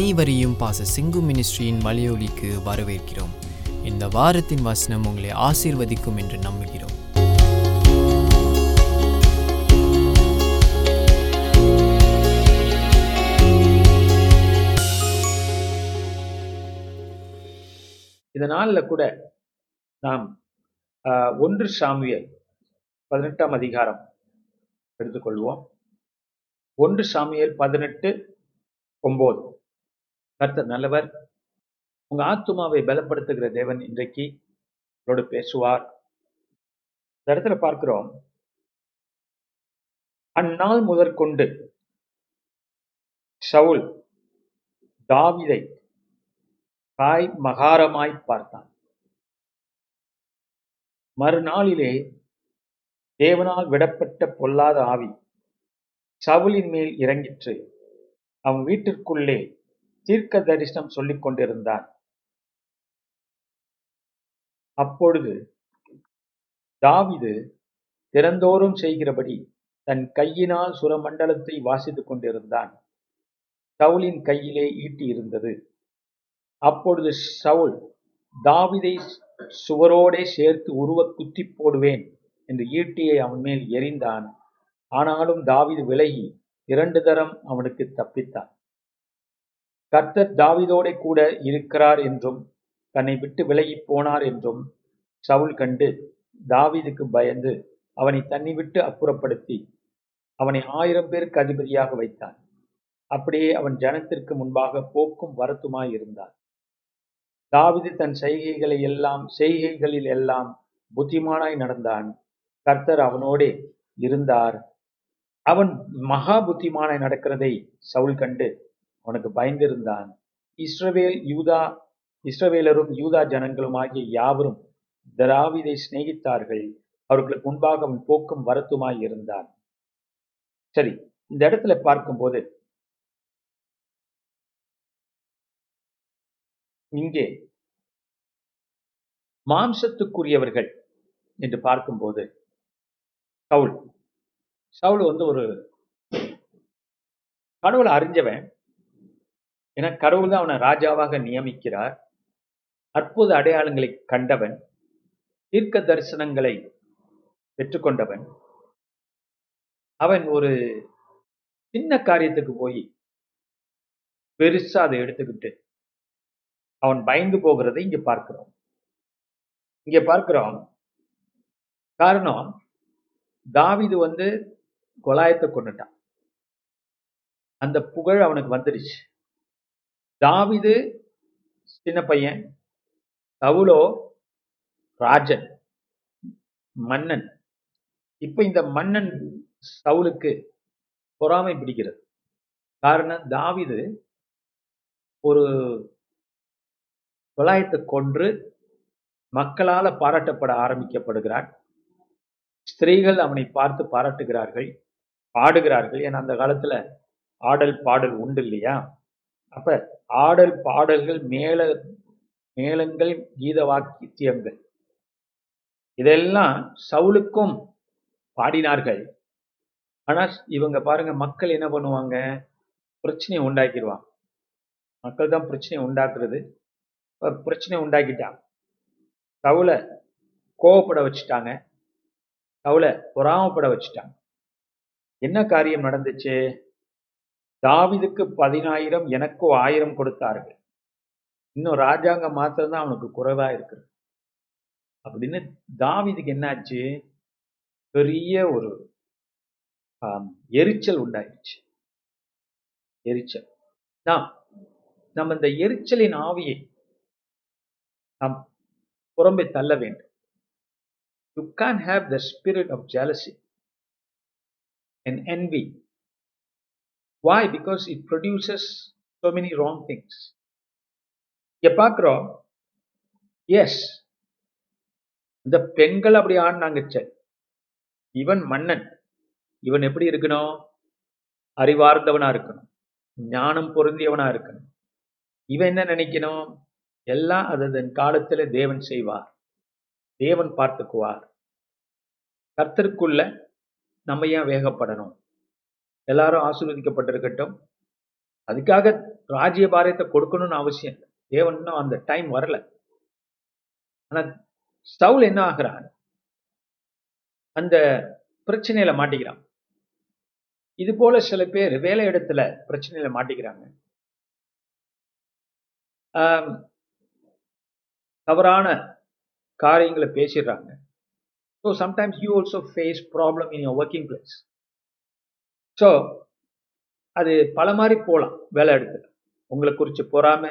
அனைவரையும் பாச சிங்கு மினிஸ்ட்ரியின் மலையொலிக்கு வரவேற்கிறோம். இந்த வாரத்தின் வசனம் உங்களை ஆசீர்வதிக்கும் என்று நம்புகிறோம். இந்த நாளில் கூட நாம் ஆஹ், ஒன்று சாமியல் பதினெட்டாம் அதிகாரம் எடுத்துக்கொள்வோம். ஒன்று சாமியல் பதினெட்டு ஒன்பது கர்த்தர் நல்லவர். உங்க ஆத்துமாவை பலப்படுத்துகிற தேவன் இன்றைக்கு உங்களோடு பேசுவார். இந்த இடத்துல பார்க்கிறோம். அந்நாள் முதற்கொண்டு சவுல் தாவிதை காய் மகாரமாய் பார்த்தான். மறுநாளிலே தேவனால் விடப்பட்ட பொல்லாத ஆவி சவுலின் மேல் இறங்கிற்று. அவன் வீட்டிற்குள்ளே தீர்க்க தரிசனம் சொல்லிக் கொண்டிருந்தான். அப்பொழுது தாவிது திறந்தோறும் செய்கிறபடி தன் கையினால் சுரமண்டலத்தை வாசித்துக் கொண்டிருந்தான். சவுலின் கையிலே ஈட்டி இருந்தது. அப்பொழுது சவுல் தாவிதை சுவரோடே சேர்த்து உருவ குத்தி போடுவேன் என்று ஈட்டியை அவன் மேல் எறிந்தான். ஆனாலும் தாவிது விலகி இரண்டு தரம் அவனுக்கு தப்பித்தான். கர்த்தர் தாவிதோடே கூட இருக்கிறார் என்றும் தன்னை விட்டு விலகி போனார் என்றும் சவுல் கண்டு தாவிதுக்கு பயந்து அவனை தன்னை விட்டு அப்புறப்படுத்தி அவனை ஆயிரம் பேருக்கு அதிபதியாக வைத்தான். அப்படியே அவன் ஜனத்திற்கு முன்பாக போக்கும் வரத்துமாய் இருந்தான். தாவிது தன் செய்கைகளை எல்லாம் செய்கைகளில் எல்லாம் புத்திமானாய் நடந்தான். கர்த்தர் அவனோடே இருந்தார். அவன் மகா புத்திமானாய் நடக்கிறதை சவுல் கண்டு அவனுக்கு பயந்திருந்தான். இஸ்ரவேல் யூதா இஸ்ரவேலரும் யூதா ஜனங்களும் ஆகிய யாவரும் திராவிதை சிநேகித்தார்கள். அவர்களுக்கு முன்பாக அவன் போக்கும் வரத்துமாய் இருந்தான். சரி இந்த இடத்துல பார்க்கும்போது இங்கே மாம்சத்துக்குரியவர்கள் என்று பார்க்கும்போது சவுல். சவுல் வந்து ஒரு கடவுளை அறிஞ்சவன். ஏன்னா கடவுள் தான் அவனை ராஜாவாக நியமிக்கிறார். அற்புத அடையாளங்களை கண்டவன் தீர்க்க தரிசனங்களை பெற்றுக்கொண்டவன். அவன் ஒரு சின்ன காரியத்துக்கு போய் பெருசா அதை எடுத்துக்கிட்டு அவன் பயந்து போகிறதை இங்க பார்க்கிறோம். இங்க பார்க்கிறோம். காரணம் தாவிது வந்து கொலாயத்தை கொண்டுட்டான் அந்த புகழ் அவனுக்கு வந்துடுச்சு. தாவிது சின்ன பையன் சவுலோ ராஜன் மன்னன். இப்ப இந்த மன்னன் சவுலுக்கு பொறாமை பிடிக்கிறது. காரணம் தாவிது ஒரு கொலாயத்தை கொன்று மக்களால பாராட்டப்பட ஆரம்பிக்கப்படுகிறான் ஸ்திரீகள் அவனை பார்த்து பாராட்டுகிறார்கள் பாடுகிறார்கள். ஏன்னா அந்த காலத்துல ஆடல் பாடல் உண்டு இல்லையா? அப்ப ஆடல் பாடல்கள் மேல மேளங்கள் கீத வாக்கியங்கள் இதெல்லாம் சவுலுக்கும் பாடினார்கள். ஆனா இவங்க பாருங்க மக்கள் என்ன பண்ணுவாங்க? பிரச்சனையை உண்டாக்கிடுவாங்க மக்கள் தான் பிரச்சனையை உண்டாக்குறது. இப்ப பிரச்சனை உண்டாக்கிட்டாங்க. சவுலை கோவப்பட வச்சுட்டாங்க. சவுலை பொறாமப்பட வச்சுட்டாங்க. என்ன காரியம் நடந்துச்சு? தாவிதுக்கு பதினாயிரம் எனக்கோ ஆயிரம் கொடுத்தார்கள். இன்னும் ராஜாங்கம் மாத்திரம் தான் அவனுக்கு குறைவா இருக்கு அப்படின்னு தாவிதுக்கு என்னாச்சு? பெரிய ஒரு எரிச்சல் உண்டாயிடுச்சு. எரிச்சல். நாம் நம்ம இந்த எரிச்சலின் ஆவியை நாம் புறம்பே தள்ள வேண்டும். You can have the spirit of jealousy and envy why? Because it produces so many wrong things. இங்க பார்க்குறோம் எஸ் இந்த பெண்கள் அப்படி ஆடினாங்க சரி. இவன் மன்னன். இவன் எப்படி இருக்கணும்? அறிவார்ந்தவனா இருக்கணும். ஞானம் பொருந்தியவனா இருக்கணும். இவன் என்ன நினைக்கணும்? எல்லாம் அது அதன் காலத்துல தேவன் செய்வார். தேவன் பார்த்துக்குவார். கர்த்தருக்குள்ள நம்ம ஏன் வேகப்படணும்? எல்லாரும் ஆசீர்வதிக்கப்பட்டிருக்கட்டும். அதுக்காக ராஜ்ய பாரியத்தை கொடுக்கணும்னு அவசியம் இல்லை. அந்த டைம் வரல. ஆனா ஸ்டவுல் என்ன ஆகிறான் அந்த பிரச்சனையில மாட்டிக்கிறான். இது போல சில பேர் வேலை இடத்துல பிரச்சனையில மாட்டிக்கிறாங்க. தவறான காரியங்களை பேசிடுறாங்க. So sometimes you also face problem in your working place so அது பல மாதிரி போகலாம் வேலை இடத்துல உங்களை குறித்து பொறாம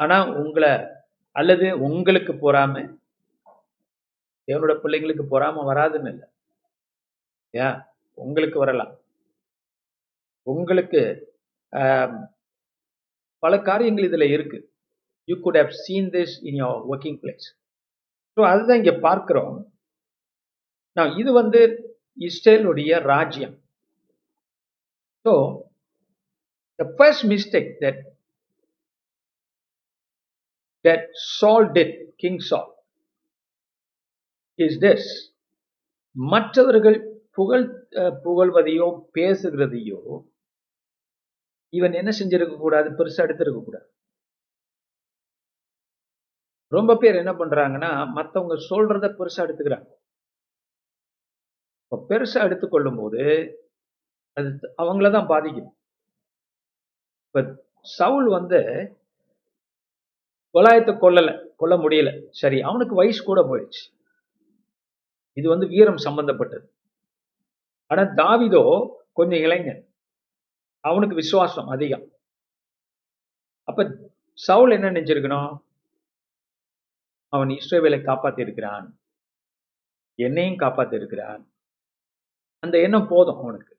ஆனா உங்களை அல்லது உங்களுக்கு பொறாம தேவனோட பிள்ளைங்களுக்கு பொறாம வராதுன்னு இல்லை. ஏன்? உங்களுக்கு வரலாம். உங்களுக்கு பல காரியங்கள் இதுல இருக்கு. You could have seen this in your working place so அதுதான் இங்க பார்க்குறோம். நான் இது வந்து இஸ்ரேலுடைய ராஜ்யம். So, the first mistake that that Saul did, King Saul, is this. மற்றவர்கள் புகழ் புகழ்வதையோ பேசுகிறதையோ இவன் என்ன செஞ்சிருக்க கூடாது பெருசா எடுத்திருக்க கூடாது ரொம்ப பேர் என்ன பண்றாங்கன்னா மத்தவங்க சொல்றத பெருசா எடுத்துக்கிறாங்க. இப்ப பெருசா எடுத்துக்கொள்ளும் போது அது அவங்கள தான் பாதிக்கும் இப்போ சவுல் வந்து கொலாயத்தை கொல்லலை கொல்ல முடியல. சரி அவனுக்கு வயசு கூட போயிடுச்சு. இது வந்து வீரம் சம்பந்தப்பட்டது. ஆனா தாவிதோ கொஞ்சம் இளைஞன். அவனுக்கு விசுவாசம் அதிகம். அப்ப சவுல் என்ன நினைச்சிருக்கணும்? அவன் இஸ்ரேவேலை காப்பாத்தி இருக்கிறான் என்னையும் காப்பாத்தி இருக்கிறான் அந்த எண்ணம் போதும் அவனுக்கு.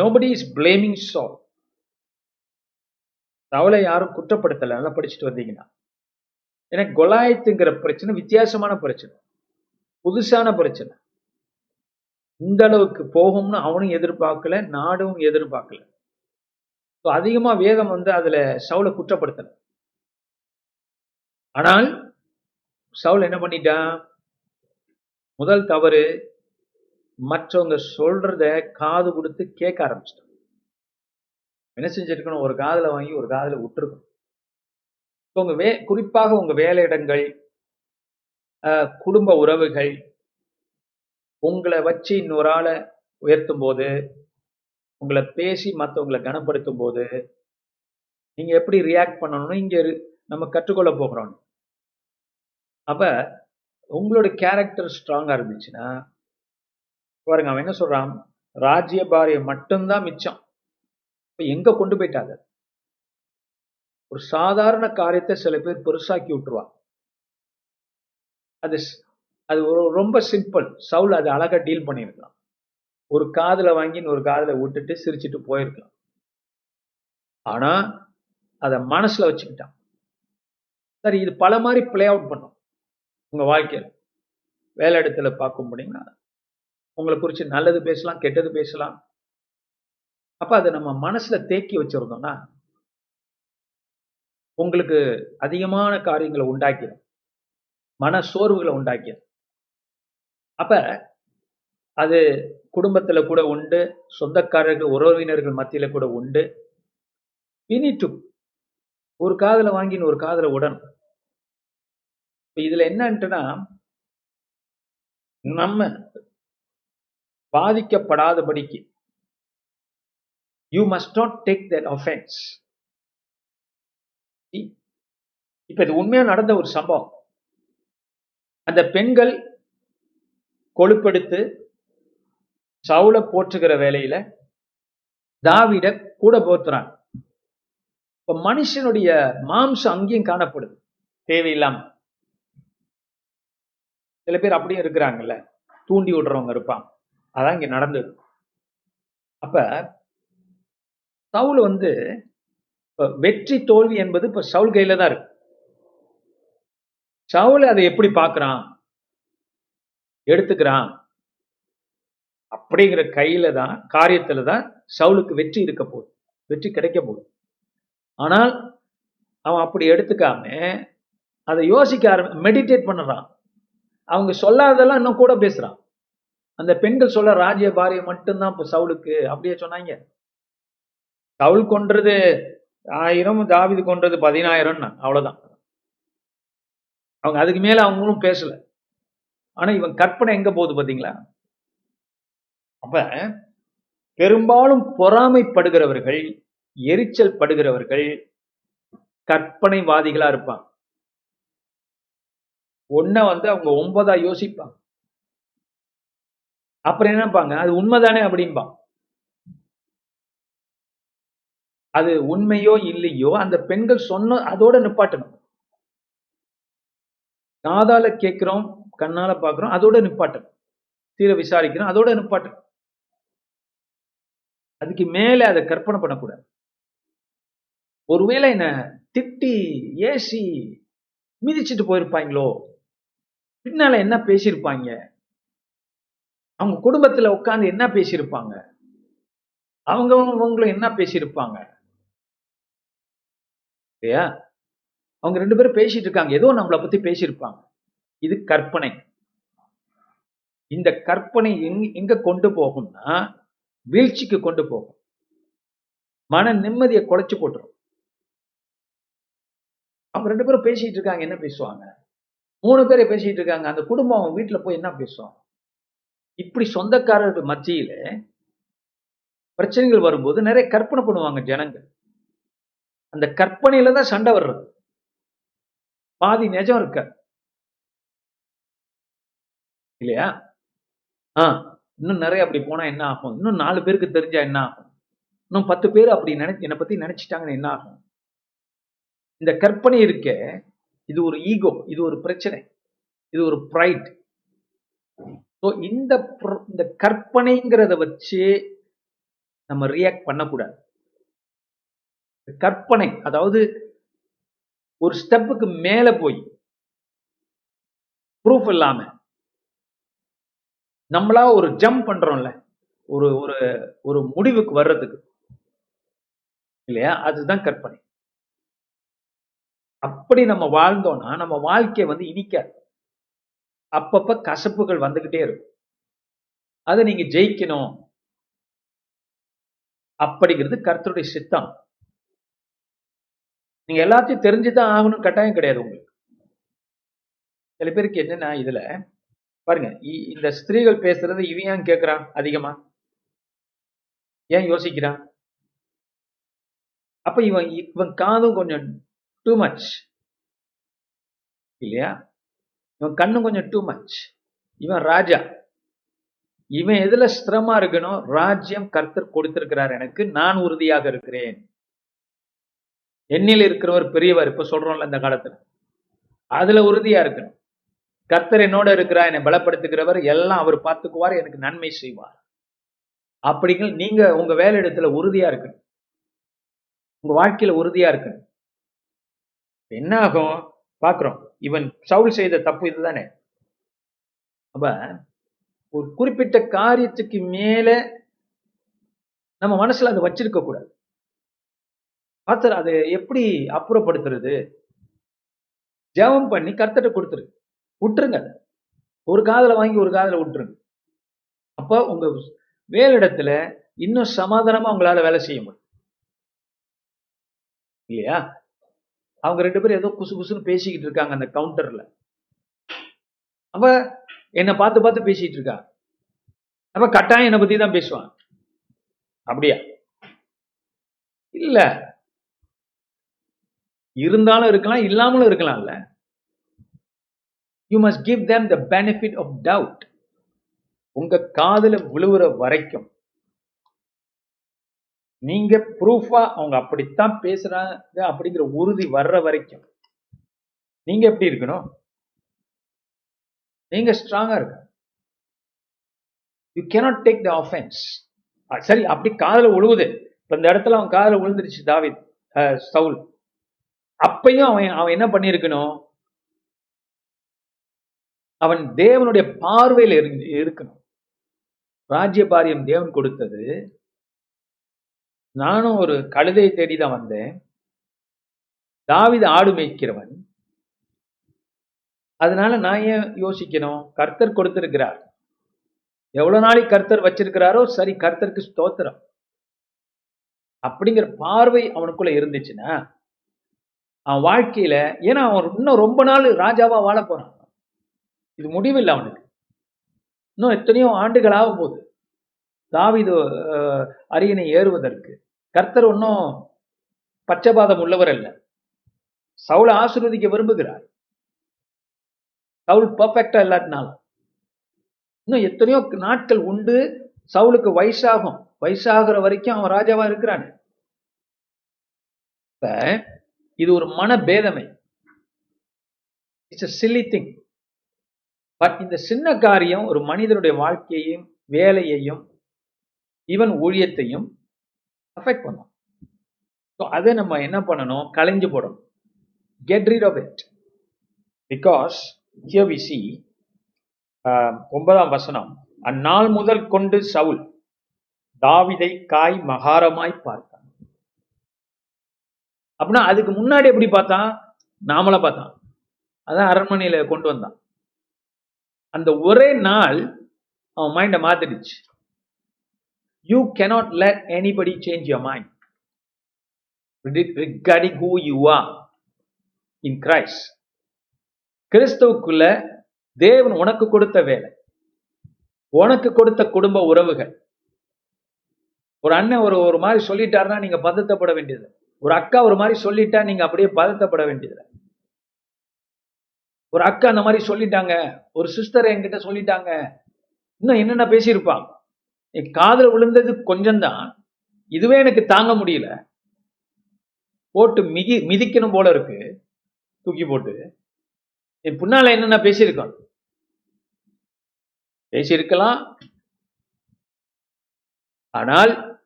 நோபடி இஸ் பிளேமிங் சால் தவளை யாரும் குற்றப்படுத்தல நல்லா படிச்சுட்டு வந்தீங்கன்னா. ஏன்னா கொலாயத்துங்கிற பிரச்சனை வித்தியாசமான பிரச்சனை. புதுசான பிரச்சனை. இந்த அளவுக்கு போகும்னு அவனும் எதிர்பார்க்கல நாடும் எதிர்பார்க்கல. ஸோ அதிகமா வேதம் வந்து அதுல சவுளை குற்றப்படுத்தலை. ஆனால் சவுல் என்ன பண்ணிட்டான்? முதல் தவறு மற்றவங்க சொல்றத காது கொடுத்து கேட்க ஆரம்பிச்சிட்டோம் என்ன செஞ்சிருக்கணும்? ஒரு காதில் வாங்கி ஒரு காதில் விட்டுருக்கணும். இப்போ உங்கள் வே குறிப்பாக உங்கள் வேலையிடங்கள் குடும்ப உறவுகள் உங்களை வச்சு இன்னொரு ஆளை உயர்த்தும் போது உங்களை பேசி மற்றவங்களை கனப்படுத்தும் போது நீங்கள் எப்படி ரியாக்ட் பண்ணணும்னு இங்கே நம்ம கற்றுக்கொள்ள போகிறோம். அப்போ உங்களோட கேரக்டர் ஸ்ட்ராங்காக இருந்துச்சுன்னா பாருங்க அவன் என்ன சொல்றான்? ராஜ்ய பாரியம் மட்டும்தான் மிச்சம். இப்ப எங்க கொண்டு போயிட்டாங்க? ஒரு சாதாரண காரியத்தை சில பேர் பெருசாக்கி விட்டுருவான் அது அது ரொம்ப சிம்பிள் சவுல் அது அழகா டீல் பண்ணியிருக்கலாம் ஒரு காதுல வாங்கி ஒரு காதுல விட்டுட்டு சிரிச்சிட்டு போயிருக்கலாம் ஆனா அத மனசுல வச்சுக்கிட்டான். சரி இது பல மாதிரி பிளே அவுட் பண்ணும். உங்க வாழ்க்கையில. வேலை இடத்துல பார்க்க முடியுங்கன்னா உங்களை குறித்து நல்லது பேசலாம் கெட்டது பேசலாம். அப்போ அதை நம்ம மனசில் தேக்கி வச்சிருந்தோம்னா உங்களுக்கு அதிகமான காரியங்களை உண்டாக்கிடும் மன சோர்வுகளை உண்டாக்கிடும் அப்போ அது குடும்பத்தில் கூட உண்டு சொந்தக்காரர்கள் உறவினர்கள் மத்தியில் கூட உண்டு. டு ஒரு காதலை வாங்கின்னு ஒரு காதலை உடனும் இப்போ இதில் என்னன்ட்டுனா நம்ம பாதிக்கப்படாதபடிக்கு. You must not take that offence இப்ப இது உண்மையா நடந்த ஒரு சம்பவம். அந்த பெண்கள் கொழுப்பெடுத்து சவுல போற்றுகிற வேலையில தாவிட கூட போத்துறாங்க இப்ப மனுஷனுடைய மாம்சம் அங்கேயும் காணப்படுது தேவையில்லாம. சில பேர் அப்படியும் இருக்கிறாங்கல்ல தூண்டி விடுறவங்க இருப்பான் அதான் இங்க நடந்தது. அப்ப சவுல் வந்து வெற்றி தோல்வி என்பது இப்ப சவுல் கையில தான் இருக்கு. சவுல் அதை எப்படி பார்க்கறான் எடுத்துக்கிறான். அப்படிங்கிற கையில தான் காரியத்துல தான் சவுலுக்கு வெற்றி இருக்க போகுது. வெற்றி கிடைக்க போகுது. ஆனால் அவன் அப்படி எடுத்துக்காம அதை யோசிக்க ஆரம்பி மெடிடேட் பண்ணுறான். அவங்க சொல்லாததெல்லாம் இன்னும் கூட பேசுறான். அந்த பெண்கள் சொல்ல ராஜ்ய பாரியம் மட்டும்தான் இப்போ சவுலுக்கு அப்படியே சொன்னாங்க. சவுல் கொன்றது ஆயிரம் தாவிது கொன்றது பதினாயிரம்னா அவ்வளவுதான். அவங்க அதுக்கு மேல அவங்களும் பேசல. ஆனா இவன் கற்பனை எங்க போகுது பாத்தீங்களா? அப்ப பெரும்பாலும் பொறாமைப்படுகிறவர்கள் எரிச்சல் படுகிறவர்கள் கற்பனைவாதிகளா இருப்பான் ஒன்ன வந்து அவங்க ஒன்பதா யோசிப்பாங்க. அப்புறம் என்னப்பாங்க அது உண்மைதானே அப்படின்பாங்க அது உண்மையோ இல்லையோ அந்த பெண்கள் சொன்ன அதோட நிப்பாட்டணும். காதால கேட்கிறோம் கண்ணால பாக்குறோம் அதோட நிப்பாட்டணும். தீர விசாரிக்கிறோம் அதோட நிப்பாட்டணும். அதுக்கு மேல அதை கற்பனை பண்ணக்கூடாது. ஒருவேளை என்ன திட்டி ஏசி மிதிச்சிட்டு போயிருப்பாங்களோ? பின்னால என்ன பேசியிருப்பாங்க? அவங்க குடும்பத்துல உட்காந்து என்ன பேசியிருப்பாங்க? அவங்க அவங்களும் என்ன பேசியிருப்பாங்க? இல்லையா? அவங்க ரெண்டு பேரும் பேசிட்டு இருக்காங்க. ஏதோ நம்மளை பத்தி பேசியிருப்பாங்க. இது கற்பனை. இந்த கற்பனை எங்க எங்க கொண்டு போகும்னா வீழ்ச்சிக்கு கொண்டு போகும். மன நிம்மதியை குலைச்சு போட்டுரும். அவங்க ரெண்டு பேரும் பேசிட்டு இருக்காங்க. என்ன பேசுவாங்க? மூணு பேரை பேசிட்டு இருக்காங்க. அந்த குடும்பம் அவங்க வீட்டுல போய் என்ன பேசுவாங்க இப்படி சொந்தக்காரர்கள் மத்தியில பிரச்சனைகள் வரும்போது நிறைய கற்பனை பண்ணுவாங்க ஜனங்கள். அந்த கற்பனையில தான் சண்டை வர்றது. பாதி நிஜம் இருக்க? இல்லையா? ஆ இன்னும் நிறைய அப்படி போனா என்ன ஆகும்? இன்னும் நாலு பேருக்கு தெரிஞ்சா என்ன ஆகும்? இன்னும் பத்து பேர் அப்படி நினை என்னை பத்தி நினைச்சிட்டாங்கன்னு என்ன ஆகும்? இந்த கற்பனை இருக்க இது ஒரு ஈகோ இது ஒரு பிரச்சனை இது ஒரு ப்ரைட் ஸோ இந்த இந்த கற்பனைங்கிறத வச்சு நம்ம ரியாக்ட் பண்ணக்கூடாது. கற்பனை அதாவது ஒரு ஸ்டெப்புக்கு மேல போய் ப்ரூஃப் இல்லாம நம்மளா ஒரு ஜம்ப் பண்றோம்ல ஒரு ஒரு ஒரு முடிவுக்கு வர்றதுக்கு. இல்லையா? அதுதான் கற்பனை. அப்படி நம்ம வாழ்ந்தோம்னா நம்ம வாழ்க்கை வந்து இனிக்காது. அப்பப்ப கசப்புகள் வந்துகிட்டே இருக்கும். அதை நீங்க ஜெயிக்கணும். அப்படிங்கிறது கர்த்தருடைய சித்தம். நீங்க எல்லாத்தையும் தெரிஞ்சுதான் ஆகணும் கட்டாயம் கிடையாது உங்களுக்கு. சில பேருக்கு என்னன்னா இதுல பாருங்க இந்த ஸ்திரீகள் பேசுறது இவன் ஏன் கேட்கிறான் அதிகமா? ஏன் யோசிக்கிறான்? அப்ப இவன் இவன் காதும் கொஞ்சம் டூ மச் இல்லையா? இவன் கண்ணு கொஞ்சம் டூ மச் இவன் ராஜா. இவன் எதுல ஸ்திரமா இருக்கணும்? ராஜ்யம் கர்த்தர் கொடுத்திருக்கிறார் எனக்கு. நான் உறுதியாக இருக்கிறேன். எண்ணில் இருக்கிறவர் பெரியவர். இப்ப சொல்றோம்ல இந்த காலத்துல. அதுல உறுதியா இருக்கணும். கர்த்தர் என்னோட இருக்கிறா என்னை பலப்படுத்துகிறவர். எல்லாம் அவர் பார்த்துக்குவார். எனக்கு நன்மை செய்வார். அப்படிங்கிற நீங்க உங்க வேலை இடத்துல உறுதியா இருக்கணும். உங்க வாழ்க்கையில உறுதியா இருக்கணும். என்ன ஆகும்? பாக்குறோம். இவன் சவுல் செய்த தப்பு இதுதானே? அப்ப ஒரு குறிப்பிட்ட காரியத்துக்கு மேல நம்ம மனசுல அதை வச்சிருக்க கூடாது. பார்த்தர் அதை எப்படி அப்புறப்படுத்துறது? ஜெபம் பண்ணி கர்த்தட்ட கொடுத்துரு. விட்டுருங்க ஒரு காதல வாங்கி ஒரு காதல விட்டுருங்க அப்போ உங்க வேலிடத்துல இன்னும் சமாதானமா உங்களால வேலை செய்ய முடியும். இல்லையா? அவங்க ரெண்டு பேரும் ஏதோ குசு குசுன்னு பேசிக்கிட்டு இருக்காங்க அந்த கவுண்டர்ல அவ என்னை பார்த்து பார்த்து பேசிட்டு இருக்கா. அப்ப கட்டாயம் என்னை பத்தி தான் பேசுவான். அப்படியா? இல்ல. இருந்தாலும் இருக்கலாம் இல்லாமலும் இருக்கலாம்ல. You must give them the benefit of doubt உங்க காதுல விழுவுற வரைக்கும் நீங்க ப்ரூஃபா அவங்க அப்படித்தான் பேசுறாங்க அப்படிங்கிற உறுதி வர்ற வரைக்கும். நீங்க எப்படி இருக்கணும்? நீங்க ஸ்ட்ராங்கா இருக்க you cannot take the offence சரி அப்படி காதல உழுவுது. இப்ப இந்த இடத்துல அவன் காதல விழுந்துருச்சு தாவித் சவுல். அப்பையும் அவன் அவன் என்ன பண்ணியிருக்கணும்? அவன் தேவனுடைய பார்வையில் இருக்கணும். ராஜ்ய பாரியம் தேவன் கொடுத்தது நானும் ஒரு கழுதையை தேடி தான் வந்தேன். தாவித ஆடு மேய்க்கிறவன். அதனால நான் ஏன் யோசிக்கணும்? கர்த்தர் கொடுத்திருக்கிறார். எவ்வளவு நாளைக்கு கர்த்தர் வச்சிருக்கிறாரோ சரி கர்த்தருக்கு ஸ்தோத்திரம். அப்படிங்கிற பார்வை அவனுக்குள்ள இருந்துச்சுன்னா அவன் வாழ்க்கையில ஏன்னா அவன் இன்னும் ரொம்ப நாள் ராஜாவா வாழ போறான். இது முடிவில்லை அவனுக்கு. இன்னும் எத்தனையோ ஆண்டுகள் ஆக போகுது தாவிது அரியணை ஏறுவதற்கு. கர்த்தர் ஒன்றும் பச்சபாதம் உள்ளவர் அல்ல. சவுளை ஆசிர்வதிக்க விரும்புகிறார். சவுல் பர்ஃபெக்டா இல்லாட்டினாலும். இன்னும் எத்தனையோ நாட்கள் உண்டு சவுலுக்கு வயசாகும். வயசாகிற வரைக்கும் அவன் ராஜாவா இருக்கிறான். இப்ப இது ஒரு மன பேதமை இட்ஸ் சில்லி திங் பட் இந்த சின்ன காரியம் ஒரு மனிதனுடைய வாழ்க்கையையும் வேலையையும் இவன் ஊழியத்தையும் அஃபெக்ட் பண்ணும். ஸோ அதை நம்ம என்ன பண்ணணும்? கலைஞ்சு போடணும். Get rid of it because here we see ஒன்பதாம் வசனம். அந்நாள் முதல் கொண்டு சவுல் தாவிதை காய் மகாரமாய் பார்த்தான். அப்படின்னா அதுக்கு முன்னாடி எப்படி பார்த்தான்? நாமளை பார்த்தான். அதான் அரண்மனையில கொண்டு வந்தான். அந்த ஒரே நாள் அவன் மைண்டை மாத்திடுச்சு. You cannot let anybody change your mind regarding who you are in Christ. கிறிஸ்துவுக்குள்ள தேவன் உனக்கு கொடுத்த வேலை உனக்கு கொடுத்த குடும்ப உறவுகள். ஒரு அண்ணன் ஒரு ஒரு மாதிரி சொல்லிட்டாருன்னா நீங்க பதத்தப்பட வேண்டியது ஒரு அக்கா ஒரு மாதிரி சொல்லிட்டா நீங்க அப்படியே பதத்தப்பட வேண்டியது ஒரு அக்கா அந்த மாதிரி சொல்லிட்டாங்க ஒரு சிஸ்டர் என்கிட்ட சொல்லிட்டாங்க இன்னும் என்னென்ன பேசியிருப்பாங்க? என் காதல விழுந்தது கொஞ்சம்தான். இதுவே எனக்கு தாங்க முடியல. போட்டு மிதி மிதிக்கணும் போல இருக்கு. தூக்கி போட்டு. என் புன்னால என்னென்ன பேசியிருக்கோம்? பேசியிருக்கலாம். ஆனால்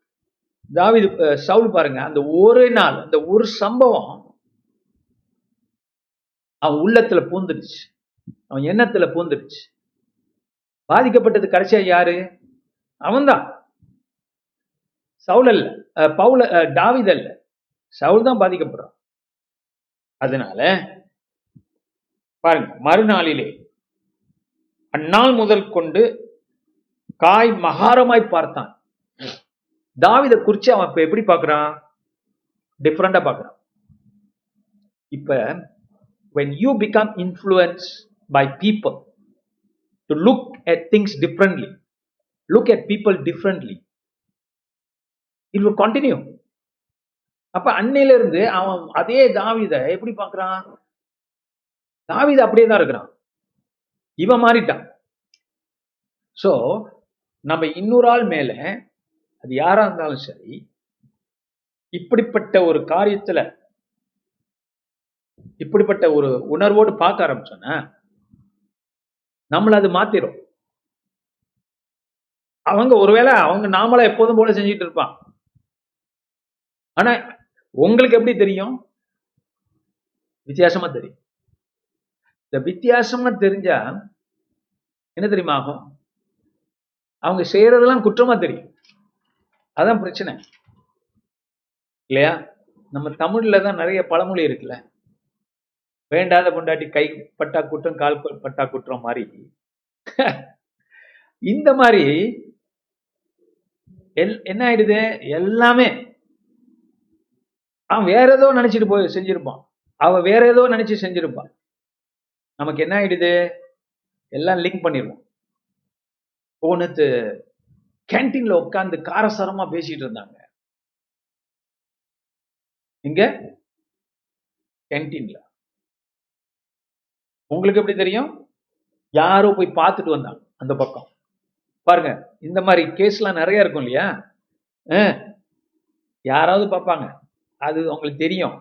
தாவிது சவுல் பாருங்க அந்த ஒரு நாள் அந்த ஒரு சம்பவம் அவன் உள்ளத்துல பூந்துடுச்சு. அவன் எண்ணத்துல பூந்துடுச்சு. பாதிக்கப்பட்டது கடைசியா யாரு? அவன்தான். சவுல் அல்ல பவுல டாவித் அல்ல. சவுல் தான் பாதிக்கப்படுறான். அதனால பாருங்க மறுநாளிலே அந்நாள் முதல் கொண்டு காய் மகாரமாய் பார்த்தான். தாவித குறிச்சு அவன் இப்ப எப்படி பாக்குறான் டிஃப்ரெண்டா பாக்குறான் இப்ப when you become influence by people to look at things differently look at people differently. It will continue. அப்ப அன்னையில இருந்து அவன் அதே தாவித எப்படி பாக்குறான் தாவித அப்படியே தான் இருக்கிறான். இவன் மாறிட்டான். சோ நம்ம இன்னொரு ஆள் மேல அது யாரா இருந்தாலும் சரி இப்படிப்பட்ட ஒரு காரியத்துல இப்படிப்பட்ட ஒரு உணர்வோடு பார்க்க ஆரம்பிச்சோன்னா நம்மள அது மாத்திரும். அவங்க ஒருவேளை அவங்க நாமளா எப்போதும் போல செஞ்சுட்டு இருப்பான் ஆனா உங்களுக்கு எப்படி தெரியும்? வித்தியாசமா தெரியும். இந்த வித்தியாசமா தெரிஞ்சா என்ன தெரியுமா ஆகும்? அவங்க செய்யறதெல்லாம் குற்றமா தெரியும். அதான் பிரச்சனை. இல்லையா? நம்ம தமிழ்ல தான் நிறைய பழமொழி இருக்குல்ல. வேண்டாத பொண்டாட்டி கை பட்டா குற்றம் கால் பட்டா குற்றம் மாதிரி. இந்த மாதிரி என்ன ஆயிடுது? எல்லாமே. அவன் வேற ஏதோ நினைச்சிட்டு போய் செஞ்சிருப்பான். அவ வேற ஏதோ நினைச்சு செஞ்சிருப்பான். நமக்கு என்ன ஆயிடுது? எல்லாம் லிங்க் பண்ணிடுவோம் போனத்து கேன்டீன்ல உட்காந்து காரசாரமா பேசிட்டு இருந்தாங்க. இங்க கேன்டீன்ல உங்களுக்கு எப்படி தெரியும்? யாரோ போய் பார்த்துட்டு வந்தாங்க அந்த பக்கம். பாருங்க இந்த மாதிரி கேஸ்லாம் நிறைய இருக்கும் இல்லையா? யாராவது பார்ப்பாங்க. அது உங்களுக்கு தெரியும்.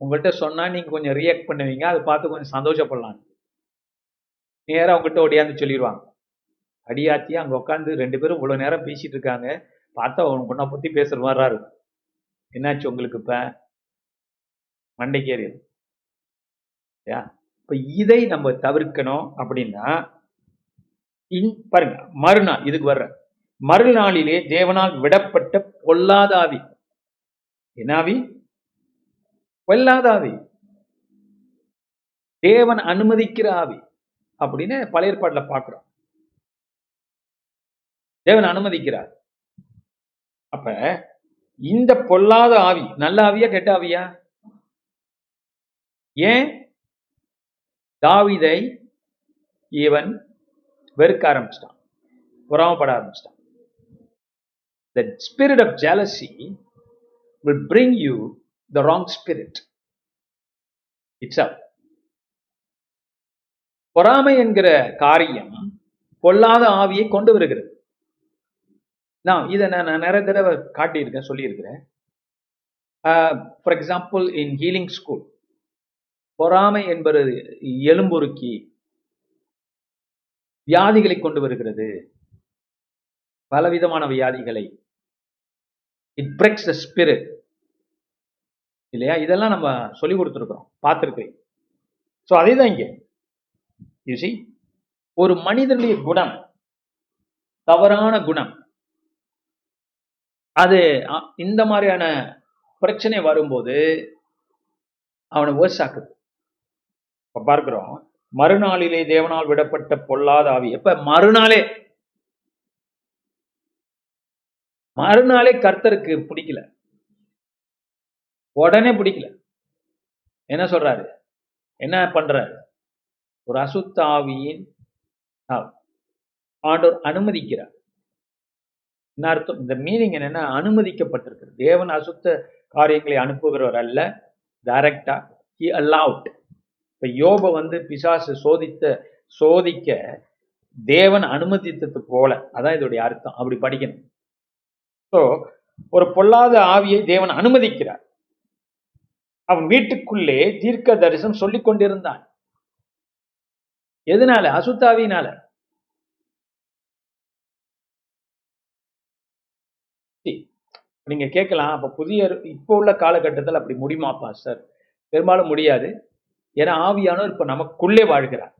உங்கள்கிட்ட சொன்னா நீங்க கொஞ்சம் ரியாக்ட் பண்ணுவீங்க அதை பார்த்து கொஞ்சம் சந்தோஷப்படலாம். நேராக உங்கள்கிட்ட ஒடியாந்து சொல்லிடுவாங்க அடியாத்தி அங்கே உட்காந்து ரெண்டு பேரும் இவ்வளோ நேரம் பேசிட்டு இருக்காங்க. பார்த்தா உனக்கு உன்னை பற்றி பேசுகிற மாதிரா இருக்கும். என்னாச்சு உங்களுக்கு இப்ப? யா இப்போ இதை நம்ம தவிர்க்கணும் அப்படின்னா பாருங்க மறுநாள் இதுக்கு வர்ற மறுநாளிலே தேவனால் விடப்பட்ட பொல்லாதாவி. என்னாவி? பொல்லாதாவி. தேவன் அனுமதிக்கிற ஆவி அப்படின்னு பழைய ஏற்பாட்டில் பார்க்குறோம் தேவன் அனுமதிக்கிறார். அப்ப இந்த பொல்லாத ஆவி நல்ல ஆவியா கெட்ட ஆவியா? ஏன்? தாவிதை இவன் வெறுக்க ஆரம்பிச்சிட்டான். பொறாமப்பட ஆரம்பிச்சிட்டான். The spirit of jealousy will bring you the wrong spirit it's up பொறாமை என்கிற காரியம் பொல்லாத ஆவியை கொண்டு வருகிறது. நான் இதை நான் நான் நிறைய தடவை காட்டியிருக்கேன் சொல்லியிருக்கிறேன். For example in healing school பொறாமை என்பது எலும்புருக்கி வியாதிகளை கொண்டு வருகிறது. பலவிதமான வியாதிகளை. இட் பிரேக்ஸ் த ஸ்பிரிட் இல்லையா? இதெல்லாம் நம்ம சொல்லி கொடுத்துருக்குறோம். பார்த்துருக்கிறேன் ஸோ அதே தான் இங்கே யூசி ஒரு மனிதனுடைய குணம் தவறான குணம் அது அ- இந்த மாதிரியான பிரச்சனை வரும்போது அவனை வேர்ஸாக்குது இப்போ பார்க்கிறோம். மறுநாளிலே தேவனால் விடப்பட்ட பொல்லாத ஆவி. எப்ப? மறுநாளே. மறுநாளே கர்த்தருக்கு பிடிக்கல. உடனே பிடிக்கல. என்ன சொல்றாரு? என்ன பண்றாரு? ஒரு அசுத்த ஆவியின் அனுமதிக்கிறார். என்ன அர்த்தம்? இந்த மீனிங் என்னன்னா அனுமதிக்கப்பட்டிருக்கு தேவன் அசுத்த காரியங்களை அனுப்புகிறவர் அல்ல. டைரக்டா ஹி அலவுட் இப்போ யோப வந்து பிசாசு சோதித்த சோதிக்க தேவன் அனுமதித்தது போல. அதான் இதோடைய அர்த்தம். அப்படி படிக்கணும். ஸோ ஒரு பொல்லாத ஆவியை தேவன் அனுமதிக்கிறார். அவன் வீட்டுக்குள்ளே தீர்க்க தரிசனம் சொல்லி கொண்டிருந்தான். எதனால? அசுத்தாவினால நீங்க கேட்கலாம். அப்ப புதிய இப்போ உள்ள காலகட்டத்தில் அப்படி முடியுமாப்பா சார்? பெரும்பாலும் முடியாது. ஏன்னா ஆவியானவர் இப்ப நமக்குள்ளே வாழ்கிறார்.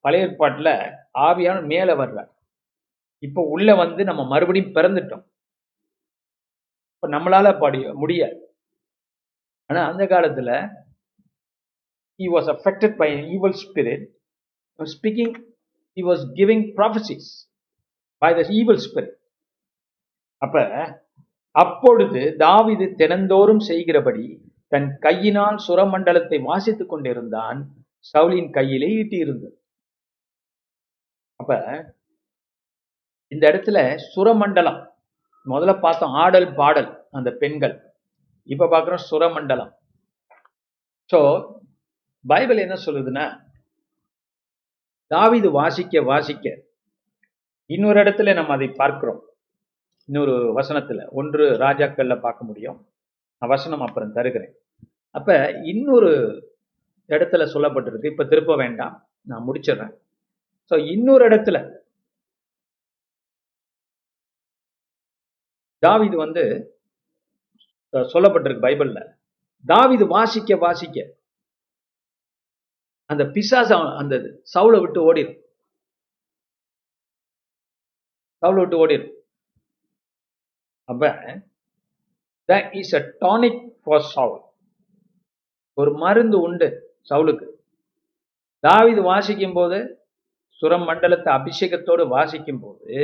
பழைய ஏற்பாட்டுல ஆவியானவர் மேல வர்றார். இப்போ உள்ள வந்து நம்ம மறுபடியும் பிறந்துட்டோம். இப்ப நம்மளால படி முடியாது. ஆனா அந்த காலத்துல he was affected by an evil spirit. Was speaking he was giving prophecies by the evil spirit. அப்ப அப்பொழுது தாவிது தினந்தோறும் செய்கிறபடி தன் கையினால் சுரமண்டலத்தை வாசித்துக் கொண்டிருந்தான் சவுலின் கையிலே ஈட்டி இருந்தது அப்ப இந்த இடத்துல சுரமண்டலம் முதல்ல பார்த்தோம் ஆடல் பாடல் அந்த பெண்கள் இப்ப பாக்குறோம் சுரமண்டலம். சோ பைபிள் என்ன சொல்லுதுன்னா தாவிது வாசிக்க வாசிக்க இன்னொரு இடத்துல நம்ம அதை பார்க்கிறோம். இன்னொரு வசனத்துல ஒன்று ராஜாக்கள்ல பார்க்க முடியும். நான் வசனம் அப்புறம் தருகிறேன். அப்ப இன்னொரு இடத்துல சொல்லப்பட்டிருக்கு. இப்ப திருப்ப வேண்டாம். நான் முடிச்சிடுறேன். சோ இன்னொரு இடத்துல தாவிது வந்து சொல்லப்பட்டிருக்கு பைபிள்ல. தாவிது வாசிக்க வாசிக்க அந்த பிசாசு அந்த சவுளை விட்டு ஓடிடும் சவுளை விட்டு ஓடிடும் அப்ப the is a tonic for Saul ஒரு மருந்து உண்டு சவுலுக்கு. தாவிது வாசிக்கும் போது சுரம் மண்டலத்தை அபிஷேகத்தோடு வாசிக்கும் போது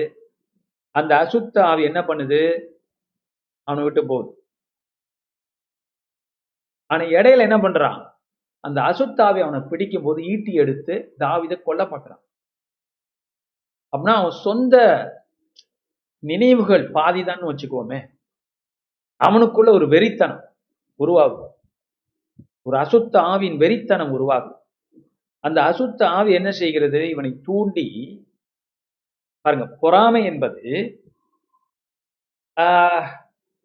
அந்த அசுத்த ஆவி என்ன பண்ணுது? அவனை விட்டு போகுது. ஆனா இடையில என்ன பண்றான்? அந்த அசுத்தாவை அவனை பிடிக்கும் போது ஈட்டி எடுத்து தாவிதை கொல்ல பார்க்கறான் அப்படின்னா அவன் சொந்த நினைவுகள் பாதிதான்னு வச்சுக்குவோமே அவனுக்குள்ள ஒரு வெறித்தனம் உருவாகும். ஒரு அசுத்த ஆவின் வெறித்தனம் உருவாகும். அந்த அசுத்த ஆவி என்ன செய்கிறது? இவனை தூண்டி பாருங்க பொறாமை என்பது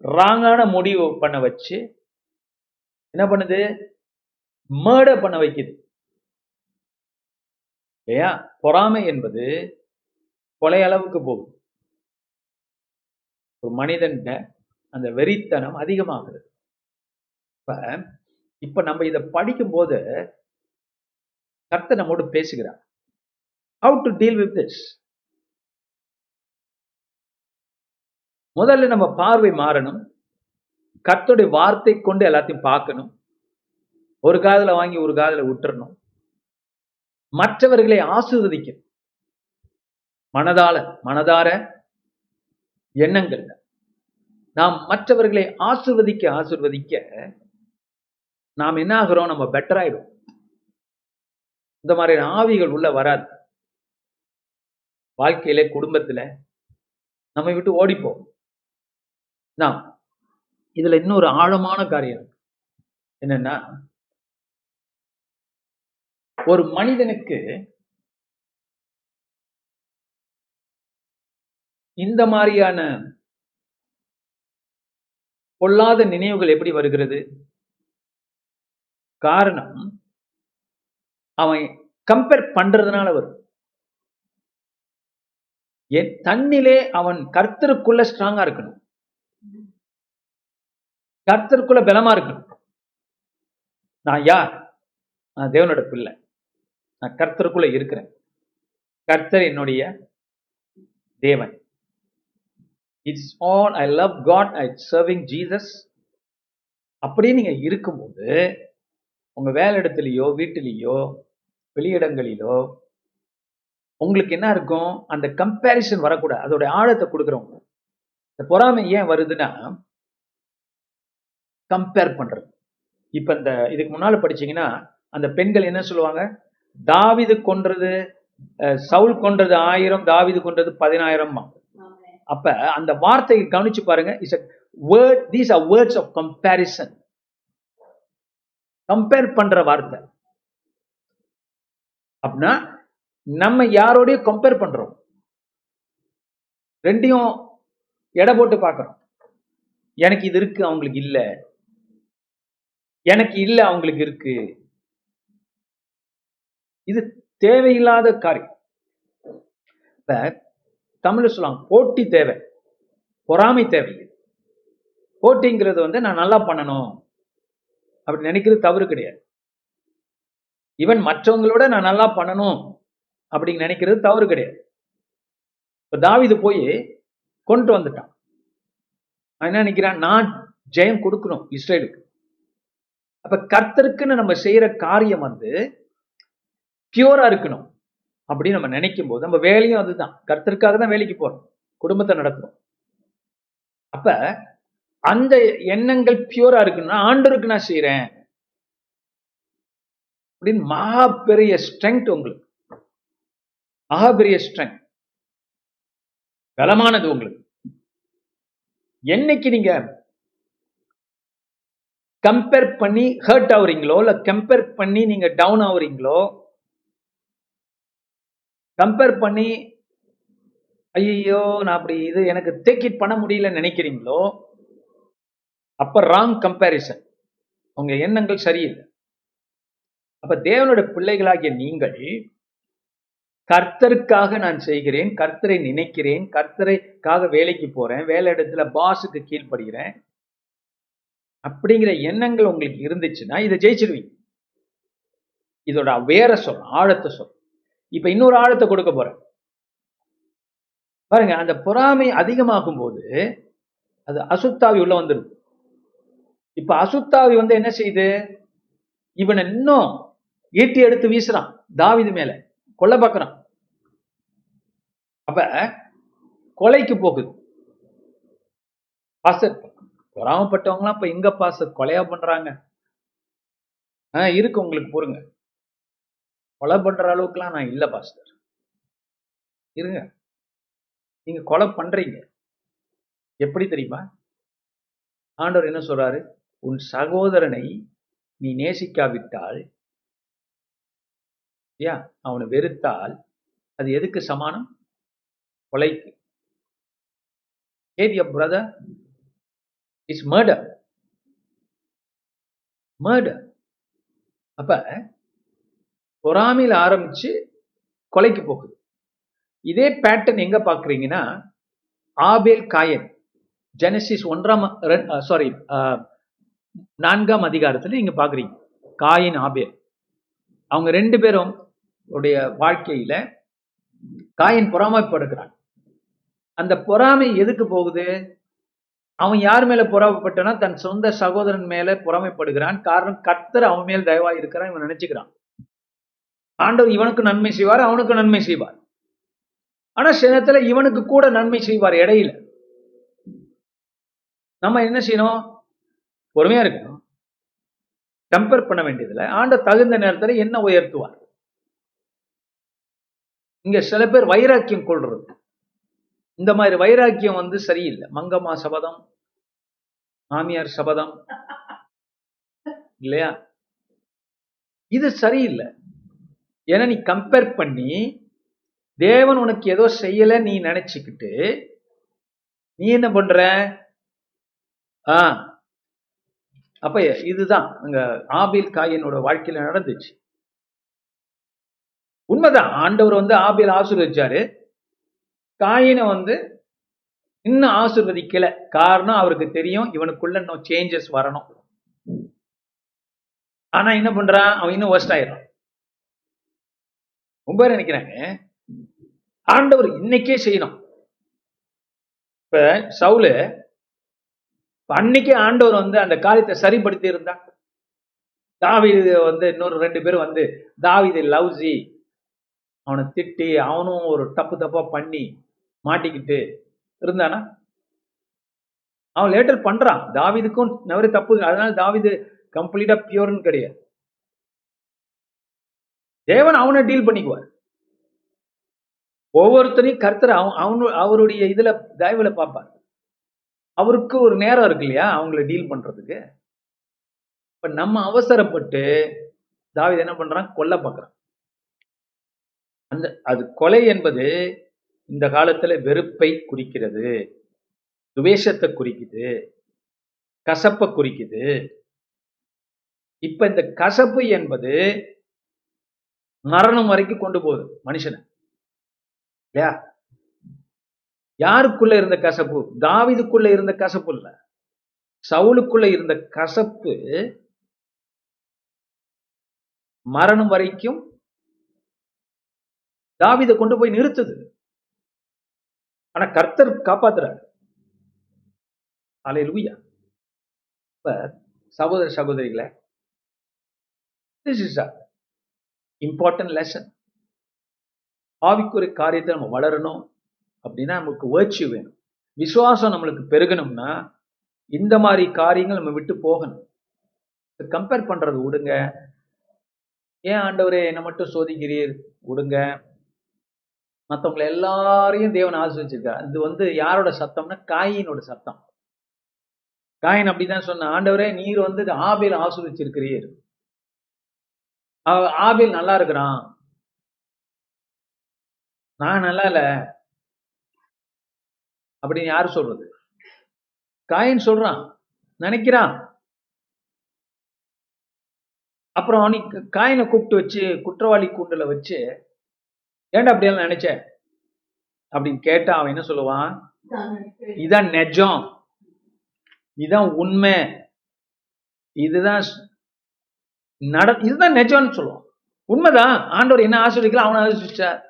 ராங்கான முடிவு பண்ண வச்சு என்ன பண்ணுது? மர்டர் பண்ண வைக்குது. இல்லையா? பொறாமை என்பது கொலை அளவுக்கு போகும் ஒரு மனிதன் அந்த வெறித்தனம் அதிகமாகுது இப்ப இப்ப நம்ம இதை படிக்கும் போது கர்த்தர் நம்மோடு பேசுகிறார். How to deal with this முதல்ல நம்ம பார்வை மாறணும். கர்த்தருடைய வார்த்தை கொண்டு எல்லாத்தையும் பார்க்கணும். ஒரு காதுல வாங்கி ஒரு காதுல விட்டுறணும். மற்றவர்களை ஆசீர்வதிக்கணும். மனதால மனதார எண்ணங்கள்ல. நாம் மற்றவர்களை ஆசிர்வதிக்க ஆசிர்வதிக்க நாம் என்ன ஆகிறோம்? நம்ம பெட்டர் ஆயிடும் இந்த மாதிரி ஆவிகள் உள்ள வராது. வாழ்க்கையில குடும்பத்துல நம்ம விட்டு ஓடிப்போம். நான் இதுல இன்னொரு ஆழமான காரியம் என்னன்னா ஒரு மனிதனுக்கு இந்த மாதிரியான பொல்லாத நினைவுகள் எப்படி வருகிறது? காரணம் அவன் கம்பேர் பண்றதுனால வரும். என் தன்னிலே அவன் கர்த்தருக்குள்ள ஸ்ட்ராங்கா இருக்கணும். கர்த்தருக்குள்ள பலமா இருக்கணும். நான் யார்? நான் தேவனோட பிள்ளை. நான் கர்த்தருக்குள்ள இருக்கிறேன். கர்த்தர் என்னுடைய தேவன். It's all I love God I serving Jesus அப்படியே நீங்க இருக்கும்போது உங்க வேலை இடத்துலயோ வீட்டிலேயோ வெளியிடங்களிலோ உங்களுக்கு என்ன இருக்கும்? அந்த கம்பேரிசன் வரக்கூடாது. அதோட ஆழத்தை கொடுக்குறவங்க. இந்த பொறாமை ஏன் வருதுன்னா கம்பேர் பண்றது. இப்ப இந்த இதுக்கு முன்னால படிச்சீங்கன்னா அந்த பெண்கள் என்ன சொல்லுவாங்க? தாவிது கொன்றது சவுல் கொன்றது ஆயிரம் தாவிது கொன்றது பதினாயிரம் அப்ப அந்த வார்த்தையை கவனிச்சு பாருங்க. Is word these are words of comparison compare பண்ற வார்த்தை. அப்படின்னா நம்ம யாரோடய கம்பேர் பண்றோம். ரெண்டையும் எடை போட்டு பார்க்கறோம். எனக்கு இது இருக்கு அவங்களுக்கு இல்ல. எனக்கு இல்ல அவங்களுக்கு இருக்கு. இது தேவையில்லாத காரியம். இப்ப தமிழ் சொல்லலாம் போட்டி தேவை. பொறாமை தேவை போட்டிங்கிறது வந்து நான் நல்லா பண்ணணும். அப்படி நினைக்கிறது தவறு கிடையாது. ஈவன் மற்றவங்களோட நான் நல்லா பண்ணணும் அப்படின்னு நினைக்கிறது தவறு கிடையாது. இப்ப தாவிது போய் கொண்டு வந்துட்டான். அவன் என்ன நினைக்கிறான்? நான் ஜெயம் கொடுக்கணும் இஸ்ரேலுக்கு. அப்ப கர்த்தருக்குன்னு நம்ம செய்யற காரியம் வந்து பியூரா இருக்கணும் அப்படின்னு நம்ம நினைக்கும் போது நம்ம வேலையும் அதுதான். கர்த்தருக்காக தான் வேலைக்கு போறோம். குடும்பத்தை நடத்துறோம். அப்ப அந்த எண்ணங்கள் பியூரா இருக்குன்னா ஆண்டருக்கு நான் செய்யறேன் அப்படின்னு மகா பெரிய ஸ்ட்ரென்த் உங்களுக்கு. மகா பெரிய ஸ்ட்ரென்த் பலமானது உங்களுக்கு. என்னைக்கு நீங்க கம்பேர் பண்ணி ஹர்ட் ஆகுறீங்களோ இல்ல கம்பேர் பண்ணி நீங்க டவுன் ஆகுறீங்களோ கம்பேர் பண்ணி ஐயோ நான் அப்படி இது எனக்கு டேக் இட் பண்ண முடியலன்னு நினைக்கிறீங்களோ அப்ப ராங் கம்பேரிசன் உங்க எண்ணங்கள் சரியில்லை. அப்ப தேவனோட பிள்ளைகளாகிய நீங்கள் கர்த்தருக்காக நான் செய்கிறேன் கர்த்தரை நினைக்கிறேன் கர்த்தரைக்காக வேலைக்கு போறேன் வேலை இடத்துல பாஸுக்கு கீழ்ப்படுகிறேன் அப்படிங்கிற எண்ணங்கள் உங்களுக்கு இருந்துச்சுன்னா இதை ஜெயிச்சிருவீங்க. இதோட வேற சொல் ஆழத்தை சொல். இப்ப இன்னொரு ஆழத்தை கொடுக்க போறேன். பாருங்க அந்த பொறாமை அதிகமாகும் போது அது அசுத்தாவி உள்ள வந்துருது இப்ப அசுத்தாவி வந்து என்ன செய்யுது? இவனை இன்னும் ஈட்டி எடுத்து வீசுறான் தாவிது மேல. கொல்ல பார்க்கறான். அப்ப கொலைக்கு போகுது. பாஸ்டர் பொறாமப்பட்டவங்களாம் இப்ப எங்க பாசர் கொலையா பண்றாங்க. ஆஹ் இருக்கு உங்களுக்கு பொறுங்க. கொலை பண்ற அளவுக்குலாம் நான் இல்ல பாஸ்டர். இருங்க. நீங்க கொலை பண்றீங்க. எப்படி தெரியுமா? ஆண்டவர் என்ன சொல்றாரு? உன் சகோதரனை நீ நேசிக்காவிட்டால் யா அவனை வெறுத்தால் அது எதுக்கு சமானம்? கொலைக்கு. Hate your brother is murder murder அப்ப பொறாமையில் ஆரம்பிச்சு கொலைக்கு போகுது. இதே பேட்டர்ன் எங்க பாக்குறீங்கன்னா ஆபேல் காயன் ஜெனசிஸ் ஒன்றாம் சாரி நான்காம் அதிகாரத்துல நீங்க பாக்குறீங்க. Cain Abel. அவங்க ரெண்டு பேரும் உடைய வாழ்க்கையில் காயின் பொறாமைப்படுகிறான் அந்த பொறாமை எதுக்கு போகுது? அவன் யார் மேல பொறாமைப்பட்டானா தன் சொந்த சகோதரன் மேல பொறாமைப்படுகிறான். காரணம் கர்த்தர் அவன் மேல் தயவா இருக்கிறான் இவன் நினைச்சுக்கிறான். ஆண்டவர் இவனுக்கு நன்மை செய்வார் அவனுக்கு நன்மை செய்வார். ஆனா சில இவனுக்கு கூட நன்மை செய்வார் இடையில. நம்ம என்ன செய்யணும்? பொறுமையா இருக்கணும். கம்பேர் பண்ண வேண்டியதுல ஆண்ட தகுந்த நேரத்துல என்ன உயர்த்துவார்? இங்க சில பேர் வைராக்கியம் கொள்றது. இந்த மாதிரி வைராக்கியம் வந்து சரியில்லை. மங்கம்மா சபதம் மாமியார் சபதம் இல்லையா? இது சரியில்லை. ஏன்னா நீ கம்பேர் பண்ணி தேவன் உனக்கு ஏதோ செய்யல நீ நினைச்சுக்கிட்டு நீ என்ன பண்ற? ஆஹ் அப்ப இதுதான் அங்க ஆபில் காயினோட வாழ்க்கையில நடந்துச்சு. உண்மைதான் ஆண்டவர் வந்து ஆபில் ஆசீர்வதிச்சாரு. காயினை வந்து இன்னும் ஆசீர்வதிக்கல. காரணம் அவருக்கு தெரியும் இவனுக்குள்ள இன்னும் சேஞ்சஸ் வரணும். ஆனா என்ன பண்றான்? அவன் இன்னும் worst ஆயிடுறான். ரொம்ப பேர் நினைக்கிறாங்க ஆண்டவர் இன்னைக்கே செய்யணும். இப்ப சவுலு அன்னைக்கே ஆண்டவர் வந்து அந்த காரியத்தை சரிப்படுத்தி இருந்தா தாவிது வந்து இன்னொரு ரெண்டு பேரும் வந்து தாவிது லவ்ஸி அவனை திட்டி அவனும் ஒரு தப்பு தப்பா பண்ணி மாட்டிக்கிட்டு இருந்தானா? அவன் லேட்டர் பண்றான். தாவீதுக்கும் நிறைய தப்பு அதனால தாவிது கம்ப்ளீட்டா பியூர்னு கிடையாது. தேவன் அவனை டீல் பண்ணிக்குவார். ஒவ்வொருத்தரையும் கர்த்தர் அவன் அவனு அவருடைய இதுல தயவுல பார்ப்பார். அவருக்கு ஒரு நேரம் இருக்கு இல்லையா? அவங்கள டீல் பண்றதுக்கு. இப்ப நம்ம அவசரப்பட்டு தாவித என்ன பண்றான்? கொல்ல பார்க்கறான். அந்த அது கொலை என்பது இந்த காலத்துல வெறுப்பை குறிக்கிறது துவேஷத்தை குறிக்குது கசப்பை குறிக்குது. இப்ப இந்த கசப்பு என்பது மரணம் வரைக்கும் கொண்டு போகுது மனுஷனை. இல்லையா? யாருக்குள்ள இருந்த கசப்பு? தாவிதுக்குள்ள இருந்த கசப்பு இல்ல. சவுலுக்குள்ள இருந்த கசப்பு மரணம் வரைக்கும் தாவிதை கொண்டு போய் நிறுத்துது. ஆனா கர்த்தர் காப்பாத்துறாரு. அலையிலுயா இப்ப சகோதர சகோதரிகளை this is a important lesson ஆவிக்குரிய காரியத்தை நம்ம வளரணும். அப்படின்னா நமக்கு வேர்ச்சி வேணும். விசுவாசம் நம்மளுக்கு பெருகணும்னா இந்த மாதிரி காரியங்கள் நம்ம விட்டு போகணும். கம்பேர் பண்றது விடுங்க ஏன் ஆண்டவரே என்னை மட்டும் சோதிக்கிறீர்? விடுங்க மற்றவங்களை எல்லாரையும் தேவன் ஆசிரிச்சிருக்கார் இது வந்து யாரோட சத்தம்னா காயினோட சத்தம். காயின் அப்படிதான் சொன்ன ஆண்டவரே நீர் வந்து ஆபில் ஆசிரிச்சிருக்கிறீர் ஆபில் நல்லா இருக்கிறான். நான் நல்லா இல்லை. அப்படின்னு யாரு சொல்றது? காயின் சொல்றான். நினைக்கிறான். அப்புறம் நீ காயினை கூப்பிட்டு வச்சு குற்றவாளி கூண்டுல வச்சு ஏன்டா அப்படியெல்லாம் நினைச்ச? அப்படின்னு கேட்டா அவன் என்ன சொல்லுவான்? இதான் நெஜம். இதான் உண்மை. இதுதான் நட இதுதான் நெஜம்னு சொல்லுவான். உண்மைதான். ஆண்டவர் என்ன ஆசிரியக்கலாம் அவனை ஆசிரிச்சார்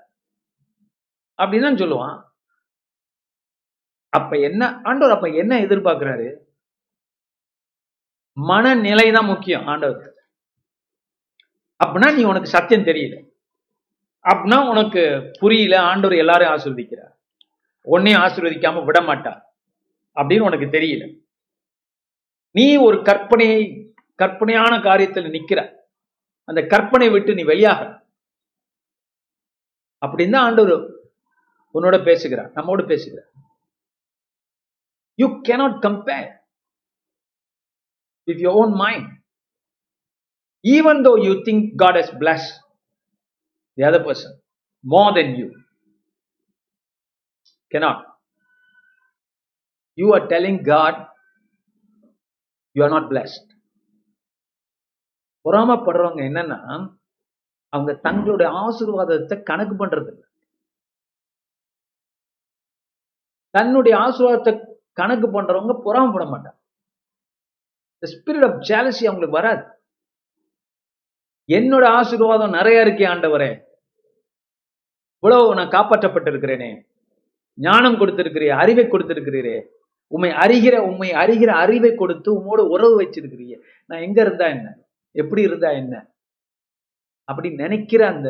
அப்படின்னு சொல்லுவான். அப்ப என்ன ஆண்டவர் அப்ப என்ன எதிர்பார்க்கிறாரு? மனநிலை தான் முக்கியம் ஆண்டவர். அப்படின்னா நீ உனக்கு சத்தியம் தெரியல. அப்படின்னா உனக்கு புரியல ஆண்டவர் எல்லாரையும் ஆசிர்வதிக்கிறார். உன்னையும் ஆசிர்வதிக்காம விட மாட்டார். அப்படின்னு உனக்கு தெரியல. நீ ஒரு கற்பனை கற்பனையான காரியத்தில் நிக்கிற. அந்த கற்பனை விட்டு நீ வெளியாக. அப்படின்னு தான் ஆண்டவர் உன்னோட பேசுகிறார் நம்மோட பேசுகிறார். You cannot compare with your own mind. Even though you think God has blessed the other person more than you, cannot. You are telling God you are not blessed. பொறாமப்படுறவங்க என்னன்னா அவங்க தங்களுடைய ஆசீர்வாதத்தை கணக்கு பண்றது இல்ல தன்னுடைய ஆசீர்வாதத்தை கணக்கு பண்றவங்க பொறாமப்பட மாட்டாங்க. ஸ்பிரிட் ஆஃப் ஜாலசி அவங்களுக்கு வராது. என்னோட ஆசீர்வாதம் நிறைய இருக்கே ஆண்டவரே. இவ்வளவு நான் காப்பாற்றப்பட்டிருக்கிறேனே. ஞானம் கொடுத்திருக்கிறீ அறிவை கொடுத்திருக்கிறீரே. உண்மை அறிகிற உண்மை அறிகிற அறிவை கொடுத்து உம்மோட உறவு வச்சிருக்கிறீங்க நான் எங்க இருந்தா என்ன? எப்படி இருந்தா என்ன? அப்படி நினைக்கிற அந்த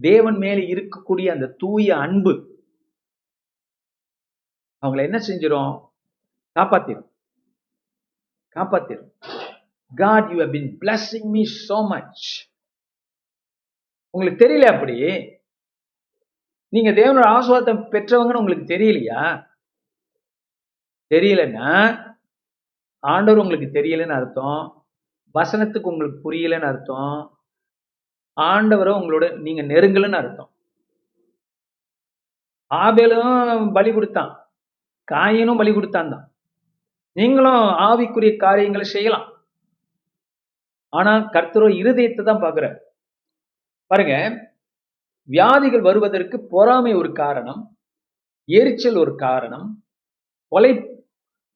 தேவன் மேல இருக்கக்கூடிய அந்த தூய அன்பு. அவங்கள என்ன செஞ்சிடும் காப்பாத்திரும். காப்பாத்திரும். God you have been blessing me so உங்களுக்கு தெரியல அப்படி? நீங்க தேவனோட ஆசுவாதத்தை பெற்றவங்கன்னு உங்களுக்கு தெரியலையா? தெரியலன்னா ஆண்டவர் உங்களுக்கு தெரியலன்னு அர்த்தம். வசனத்துக்கு உங்களுக்கு புரியலன்னு அர்த்தம். ஆண்டவரை உங்களோட நீங்க நெருங்கலன்னு அர்த்தம். ஆபேலும் பலி கொடுத்தான். காயினும் பலி கொடுத்தான் தான் நீங்களும் ஆவிக்குரிய காரியங்களை செய்யலாம். ஆனா கர்த்தரோ இருதயத்தை தான் பாக்குற பாருங்க வியாதிகள் வருவதற்கு பொறாமை ஒரு காரணம் எரிச்சல் ஒரு காரணம் கொலை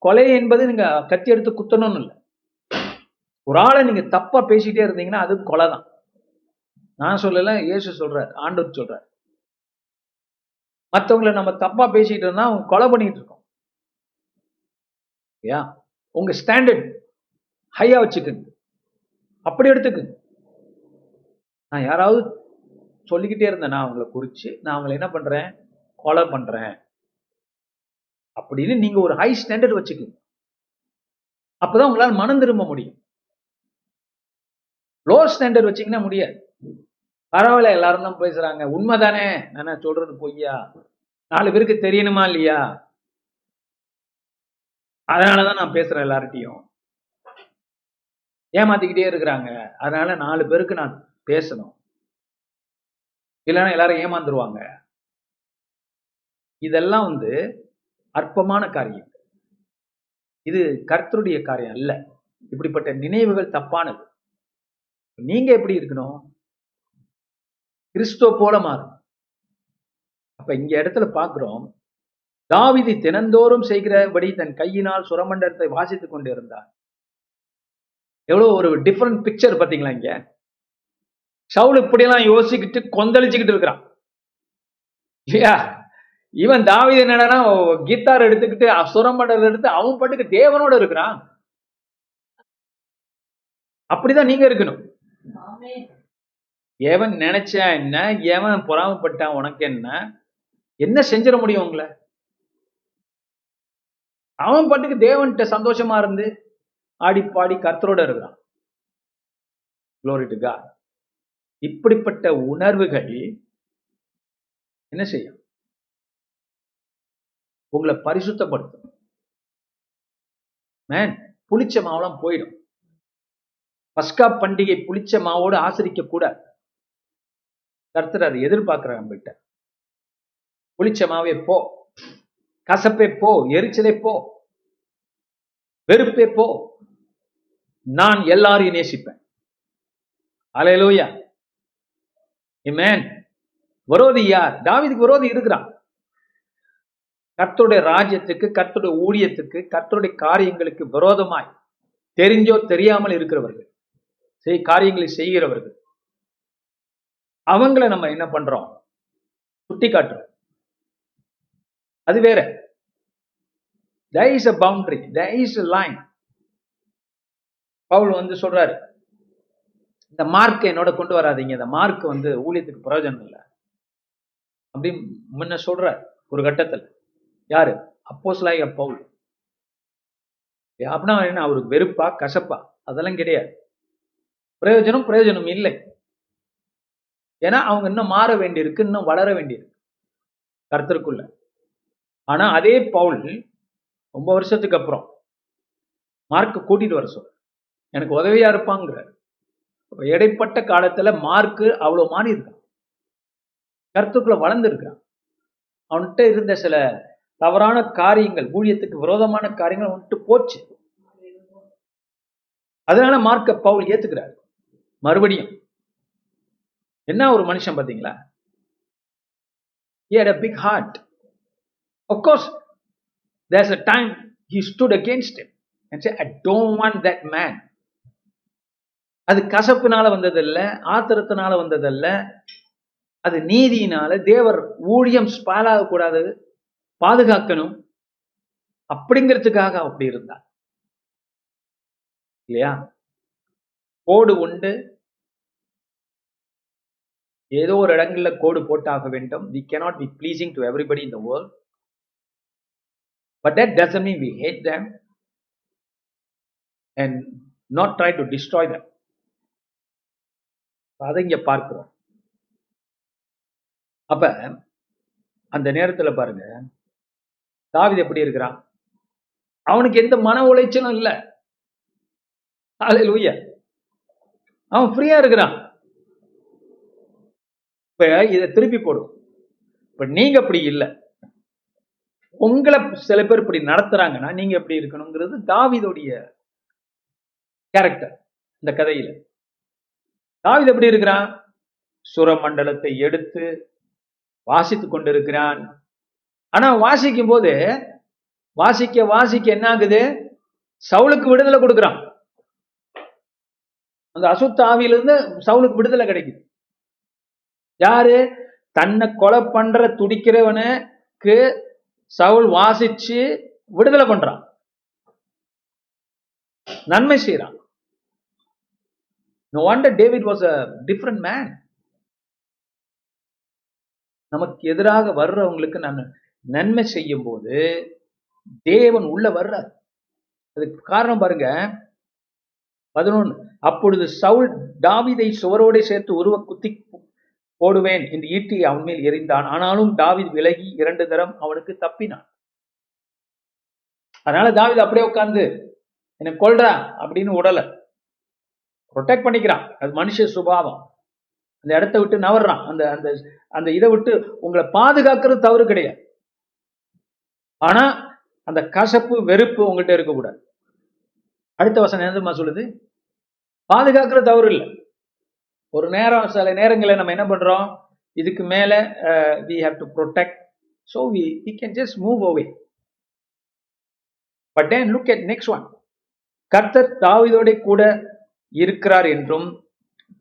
கொலை என்பது நீங்க கத்தி எடுத்து குத்தணும்னு இல்லை. ஒரு ஆளை நீங்க தப்பா பேசிட்டே இருந்தீங்கன்னா அது கொலை தான். நான் சொல்லல இயேசு சொல்றார் ஆண்டவர் சொல்றார். மற்றவங்களை நம்ம தப்பா பேசிட்டு இருந்தா அவங்க கொலை பண்ணிட்டு இருக்கோம். யா உங்க ஸ்டாண்டர்ட் ஹையா வச்சுக்குங்க. அப்படி எடுத்துக்குங்க. நான் யாராவது சொல்லிக்கிட்டே இருந்தேன் நான் அவங்கள குறிச்சு நான் அவங்களை என்ன பண்றேன்? கொலை பண்றேன். அப்படின்னு நீங்க ஒரு ஹை ஸ்டாண்டர்ட் வச்சுக்கோங்க. அப்பதான் உங்களால மனம் திரும்ப முடியும். லோ ஸ்டாண்டர்ட் வச்சீங்கன்னா முடியாது. பரவாயில்ல எல்லாரும் தான் பேசுறாங்க. உண்மைதானே? நான் சொல்றது பொய்யா? நாலு பேருக்கு தெரியணுமா இல்லையா? அதனாலதான் நான் பேசுறேன் எல்லார்ட்டையும் ஏமாத்திக்கிட்டே இருக்கிறாங்க. அதனால நாலு பேருக்கு நான் பேசணும். இல்லைன்னா எல்லாரும் ஏமாந்துருவாங்க. இதெல்லாம் வந்து அற்பமான காரியம். இது கர்த்தருடைய காரியம் அல்ல. இப்படிப்பட்ட நினைவுகள் தப்பானது. நீங்க எப்படி இருக்கணும்? கிறிஸ்துவ போல மாறும். அப்ப இங்க இடத்துல பாக்குறோம் தாவிதி தினந்தோறும் செய்கிறபடி தன் கையினால் சுரமண்டலத்தை வாசித்துக் கொண்டிருந்தார். எவ்வளவு ஒரு டிஃப்ரெண்ட் பிக்சர் பாத்தீங்களா இங்க? சவுல் இப்படியெல்லாம் யோசிக்கிட்டு கொந்தளிச்சுக்கிட்டு இருக்கிறான். இல்லையா இவன் தாவித என்னடனா கீத்தார் எடுத்துக்கிட்டு சுரமண்டலம் எடுத்து அவன் பாட்டுக்கு தேவனோட இருக்கிறான். அப்படிதான் நீங்க இருக்கணும். எவன் நினைச்சா என்ன? எவன் பொறாமப்பட்டான்? உனக்கு என்ன? என்ன செஞ்சிட முடியும் உங்களை? அவன் பாட்டுக்கு தேவன்கிட்ட சந்தோஷமா இருந்து ஆடி பாடி கர்த்தரோட இருக்கிறான். Glory இப்படிப்பட்ட உணர்வுகள் என்ன செய்யும்? உங்களை பரிசுத்தப்படுத்தும். மேன் புளிச்ச மாவெல்லாம் போயிடும். பஸ்கா பண்டிகை புளிச்ச மாவோடு ஆசிரிக்க கூட. கர்த்தர் அதை எதிர்பார்க்கிறார் நம்மகிட்ட புளிச்ச மாவே போ. கசப்பே போ எரிச்சலே போ வெறுப்பே போ. நான் எல்லாரையும் நேசிப்பேன். அலையலூயா மேன் விரோதி யார்? தாவிதுக்கு விரோதி இருக்கிறான். கர்த்தருடைய ராஜ்யத்துக்கு கர்த்தருடைய ஊழியத்துக்கு கர்த்தருடைய காரியங்களுக்கு விரோதமாய் தெரிஞ்சோ தெரியாமல் இருக்கிறவர்கள் செய் காரியங்களை செய்கிறவர்கள் அவங்கள நம்ம என்ன பண்றோம்? சுட்டி காட்டுறோம் அது வேற. There is a boundary there is a Paul வந்து சொல்றாரு இந்த மார்க் என்னோட கொண்டு வராதீங்க இந்த மார்க் வந்து ஊழியத்துக்கு பிரயோஜனம் இல்லை. அப்படி முன்ன சொல்றார் ஒரு கட்டத்துல. யாரு? அப்போஸ்லாய பவுல். அப்படின்னா என்ன? அவருக்கு வெறுப்பா கசப்பா? அதெல்லாம் கிடையாது. பிரயோஜனம் பிரயோஜனம் இல்லை. ஏன்னா அவங்க இன்னும் மாற வேண்டியிருக்கு இன்னும் வளர வேண்டியிருக்கு. கருத்திற்குள்ள ஆனா அதே பவுல் ரொம்ப வருஷத்துக்கு அப்புறம் மார்க் கூட்டிட்டு வர சொல்ற எனக்கு உதவியா இருப்பாங்கிற இடைப்பட்ட காலத்துல மார்க்கு அவ்வளவு மாறி இருக்கான் கருத்துக்குள்ள வளர்ந்துருக்கான் அவன்கிட்ட இருந்த சில தவறான காரியங்கள் ஊழியத்துக்கு விரோதமான காரியங்கள் அவன்கிட்ட போச்சு. அதனால மார்க்க பவுல் ஏத்துக்கிறார். மறுபடியும் என்ன ஒரு மனுஷன் பாத்தீங்களா? ஏ had a big of course there's a time he stood against him and said i don't want that man. அது கசப்பினால வந்ததல்ல ஆத்திரத்தினால வந்ததல்ல அது நீதியினால தேவர் ஊழியம் ஸ்பாலாக கூடாது பாதுகாக்கணும். அப்படிங்கிறதுக்காக அப்படி இருந்தார். இல்லையா? கோடு உண்டு. ஏதோ ஒரு இடங்கள்ல கோடு போட்டாக வேண்டும். We cannot be pleasing to everybody in the world but that doesn't mean we hate them and not try to destroy them அதை இங்க பார்க்கிறோம். அப்ப அந்த நேரத்துல பாருங்க தாவித எப்படி இருக்கிறான்? அவனுக்கு எந்த மன உளைச்சலும் இல்லை. லூய அவன் ஃப்ரீயா இருக்கிறான். இப்ப இதை திருப்பி போடும் இப்ப நீங்க அப்படி இல்லை. உங்களை சில பேர் இப்படி நடத்துறாங்கன்னா நீங்க எப்படி இருக்கணுங்கிறது தாவிதோடைய கேரக்டர் இந்த கதையில. தாவித எப்படி இருக்கிறான்? சுரமண்டலத்தை எடுத்து வாசித்துக் கொண்டிருக்கிறான். ஆனா வாசிக்கும் போது வாசிக்க வாசிக்க என்ன ஆகுது சவுளுக்கு விடுதலை கொடுக்குறான். அந்த அசுத்த ஆவியிலிருந்து விடுதலை கிடைக்குது. யாரு? தன்னை கொலை பண்ற துடிக்கிறவனுக்கு சவுல் வாசிச்சு விடுதலை பண்றான். நன்மை செய்யறான் no wonder David was a different man நமக்கு எதிராக வர்றவங்களுக்கு நம்ம நன்மை செய்யும் போது தேவன் உள்ள வர்றார். அதுக்கு காரணம் பாருங்க. பதினொன்று அப்பொழுது சவுல் டாவிதை சுவரோடு சேர்த்து உருவ குத்தி போடுவேன் என்று ஈட்டி அவன் மேல் எறிந்தான். ஆனாலும் தாவித் விலகி இரண்டு தரம் அவனுக்கு தப்பினான். அதனால தாவித் அப்படியே உட்கார்ந்து என்னை கொல்றா அப்படின்னு உடல. ப்ரொடெக்ட் பண்ணிக்கிறான். அது மனுஷ சுபாவம். அந்த இடத்த விட்டு நவர்றான். அந்த அந்த அந்த இதை விட்டு உங்களை பாதுகாக்கிறது தவறு கிடையாது. ஆனா அந்த கசப்பு வெறுப்பு உங்கள்கிட்ட இருக்கக்கூடாது. அடுத்த வசனம் என்னதுமா சொல்லுது? பாதுகாக்கிறது தவறு இல்லை. ஒரு நேரம் சில நேரங்களில் நம்ம என்ன பண்றோம்? இதுக்கு மேல we have to protect so we we can just move away but then look at next one கர்த்தர் தாவிதோட கூட இருக்கிறார் என்றும்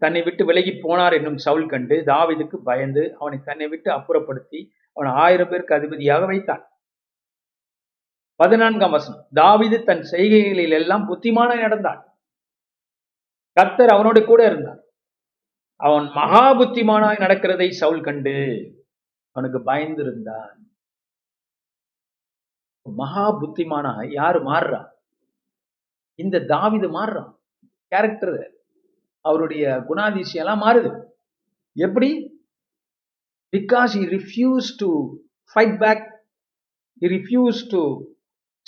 தன்னை விட்டு விலகி போனார் என்னும் சவுல் கண்டு தாவிதுக்கு பயந்து அவனை தன்னை விட்டு அப்புறப்படுத்தி அவனை ஆயிரம் பேருக்கு அதிபதியாக வைத்தான் பதினான்காம் வசனம். தாவிது தன் செய்கைகளில் எல்லாம் புத்திமான நடந்தான் கர்த்தர் அவனோடு கூட இருந்தார். அவன் மகா புத்திமானாய் நடக்கிறதை சவுல் கண்டு அவனுக்கு பயந்திருந்தான். மகா புத்திமானாய் யாரு? மாறுறா இந்த தாவிது மாறுறான் கேரக்டர் அவருடைய குணாதிசயம் எல்லாம் மாறுது. எப்படி? Because he refuse to fight back he refuse to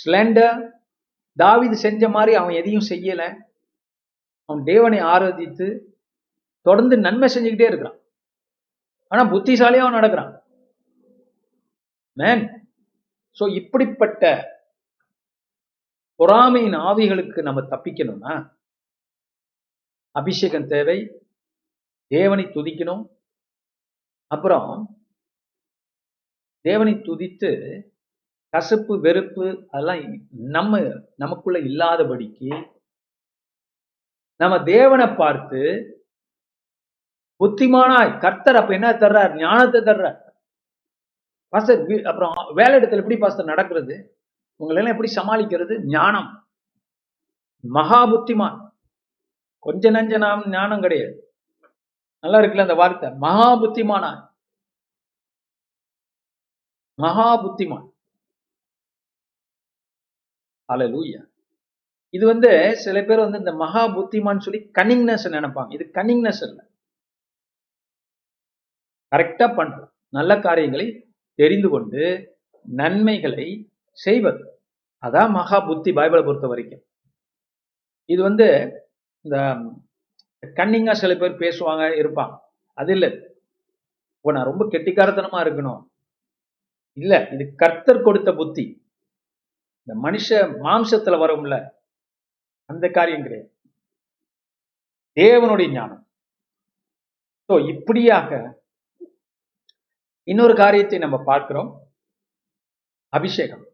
slander தாவிது செஞ்ச மாதிரி அவன் எதையும் செய்யலை. அவன் தேவனை ஆராதித்து தொடர்ந்து நன்மை செஞ்சுக்கிட்டே இருக்கிறான். ஆனா புத்திசாலியா அவன் நடக்கிறான். மேன் சோ இப்படிப்பட்ட பொறாமையின் ஆவிகளுக்கு நம்ம தப்பிக்கணும்னா அபிஷேகம் தேவை தேவனை துதிக்கணும். அப்புறம் தேவனை துதித்து கசப்பு வெறுப்பு அதெல்லாம் நம்ம நமக்குள்ள இல்லாதபடிக்கு நம்ம தேவனை பார்த்து புத்திமானாய் கர்த்தர் அப்ப என்ன தர்றார்? ஞானத்தை தர்றார். பாஸ்டர் அப்புறம் வேலை இடத்துல எப்படி பாஸ்டர் நடக்கிறது? உங்களை எல்லாம் எப்படி சமாளிக்கிறது? ஞானம். மகா புத்திமான். கொஞ்ச நஞ்ச நாம் ஞானம் கிடையாது. நல்லா இருக்குல்ல அந்த வார்த்தை? மகா புத்திமானா மகா புத்திமான். அல்லேலூயா இது வந்து சில பேர் வந்து இந்த மகா புத்திமான் சொல்லி கன்னிங்னஸ் நினைப்பாங்க. இது கன்னிங்னஸ் இல்ல. கரெக்டா பண்றோம். நல்ல காரியங்களை தெரிந்து கொண்டு நன்மைகளை செய்வது. அதான் மகா புத்தி பைபிளை பொறுத்த வரைக்கும். இது வந்து இந்த கன்னிங்கா சில பேர் பேசுவாங்க இருப்பாங்க. அது இல்லை. இப்போ நான் ரொம்ப கெட்டிக்காரத்தனமாக இருக்கணும். இல்ல இது கர்த்தர் கொடுத்த புத்தி. இந்த மனுஷ மாம்சத்துல வரும்ல அந்த காரியம் கிடையாது. தேவனுடைய ஞானம். ஸோ இப்படியாக இன்னொரு காரியத்தை நம்ம பார்க்கிறோம். அபிஷேகம்.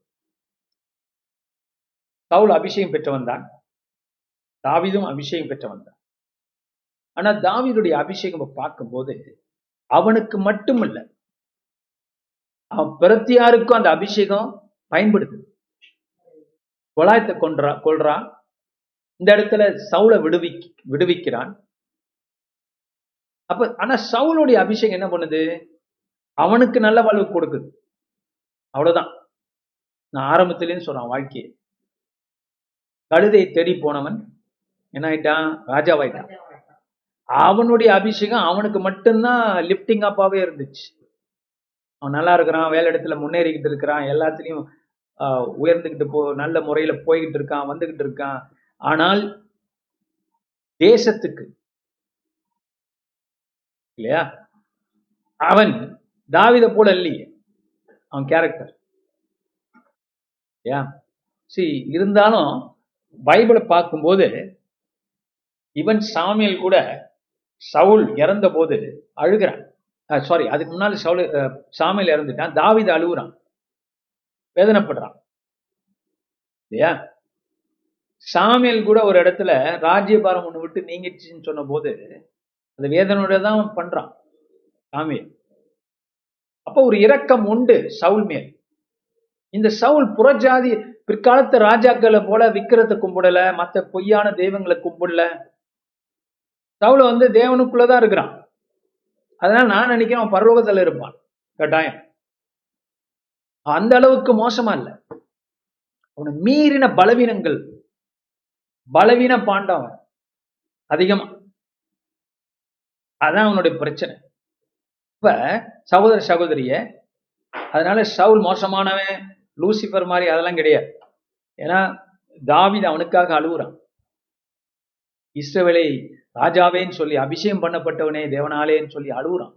சவுல் அபிஷேகம் பெற்றவன் தான். தாவிதும் அபிஷேகம் பெற்றவன் தான். ஆனா தாவிதுடைய அபிஷேகம் பார்க்கும்போது அவனுக்கு மட்டுமல்ல அவன் பிரத்தியாருக்கும் அந்த அபிஷேகம் பயன்படுது. கொலாயத்தை கொன்றா கொள்றான் இந்த இடத்துல சவுளை விடுவி விடுவிக்கிறான். அப்ப ஆனா சவுளுடைய அபிஷேகம் என்ன பண்ணுது? அவனுக்கு நல்ல வாழ்வு கொடுக்குது. அவ்வளவுதான். நான் ஆரம்பத்திலேருந்து சொல்றான் வாழ்க்கையை. கழுதை தேடி போனவன் என்ன ஆயிட்டான்? ராஜாவாயிட்டான். அவனுடைய அபிஷேகம் அவனுக்கு மட்டும்தான் லிப்டிங் அப்பாவே இருந்துச்சு. அவன் நல்லா இருக்கிறான் வேலை இடத்துல முன்னேறிக்கிட்டு இருக்கிறான் எல்லாத்துலயும் உயர்ந்துக்கிட்டு உயர்ந்துகிட்டு போ நல்ல முறையில போய்கிட்டு இருக்கான் வந்துகிட்டு இருக்கான். ஆனால் தேசத்துக்கு இல்லையா? அவன் தாவித போல இல்லையே. அவன் கேரக்டர் ஏன்? சி இருந்தாலும் பைபிளை பார்க்கும்போது இவன் சாமியல் கூட சவுல் இறந்த போது அழுகிறான் சாரி அதுக்கு முன்னாடி சவுல் சாமியில் இறந்துட்டான். தாவித அழுகுறான். வேதனைப்படுறான். இல்லையா? சாமியல் கூட ஒரு இடத்துல ராஜ்யபாரம் ஒன்று விட்டு நீங்கிடுச்சுன்னு சொன்ன போது அந்த வேதனையோட தான் பண்றான். சாமியல். அப்போ ஒரு இரக்கம் உண்டு சவுல் மேல். இந்த சவுல் புறஜாதி பிற்காலத்து ராஜாக்களை போல விக்கிரத்தை கும்பிடல மற்ற பொய்யான தெய்வங்களை கும்பிடல. சவுல வந்து தேவனுக்குள்ளதான் இருக்கிறான். அதனால நான் நினைக்கிறேன் அவன் பரலோகத்துல இருப்பான். கட்டாயம். அந்த அளவுக்கு மோசமா இல்லை. அவனை மீறின பலவீனங்கள் பலவீன பாண்டவன் அதிகமா. அதான் அவனுடைய பிரச்சனை. இப்ப சகோதர சகோதரிய அதனால சவுல் மோசமானவன் லூசிபர் மாதிரி அதெல்லாம் கிடையாது. ஏன்னா தாவித அவனுக்காக அழுகுறான் இஸ்ரவேலை ராஜாவேன்னு சொல்லி அபிஷேகம் பண்ணப்பட்டவனே தேவனாலேன்னு சொல்லி அழுகுறான்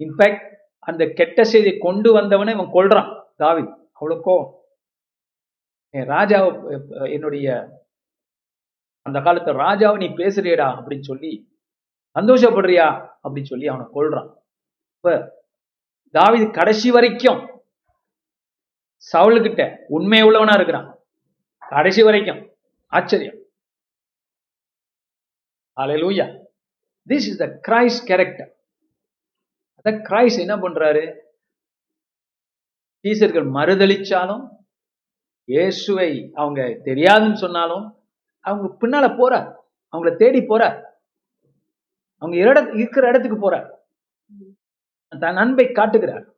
இன்ஃபேக்ட் அந்த கெட்ட செய்தி கொண்டு வந்தவனை இவன் கொல்றான் தாவித். அவ்வளோக்கோ ராஜா ராஜாவை என்னுடைய அந்த காலத்து ராஜாவை நீ பேசுறியடா அப்படின்னு சொல்லி சந்தோஷப்படுறியா அப்படின்னு சொல்லி அவனை கொல்றான். இப்ப கடைசி வரைக்கும் சவுலுக்கிட்ட உண்மை உள்ளவனா இருக்கிறான். கடைசி வரைக்கும். ஆச்சரியம். அலையலூயா this is the Christ character அத கிரைஸ் என்ன பண்றாரு? டீச்சர்கள் மறுதளிச்சாலும் இயேசுவை அவங்க தெரியாதுன்னு சொன்னாலும் அவங்க பின்னால போறார். அவங்கள தேடி போறார். அவங்க இருக்கிற இடத்துக்கு போறார். தன் அன்பை காட்டுகிறார்.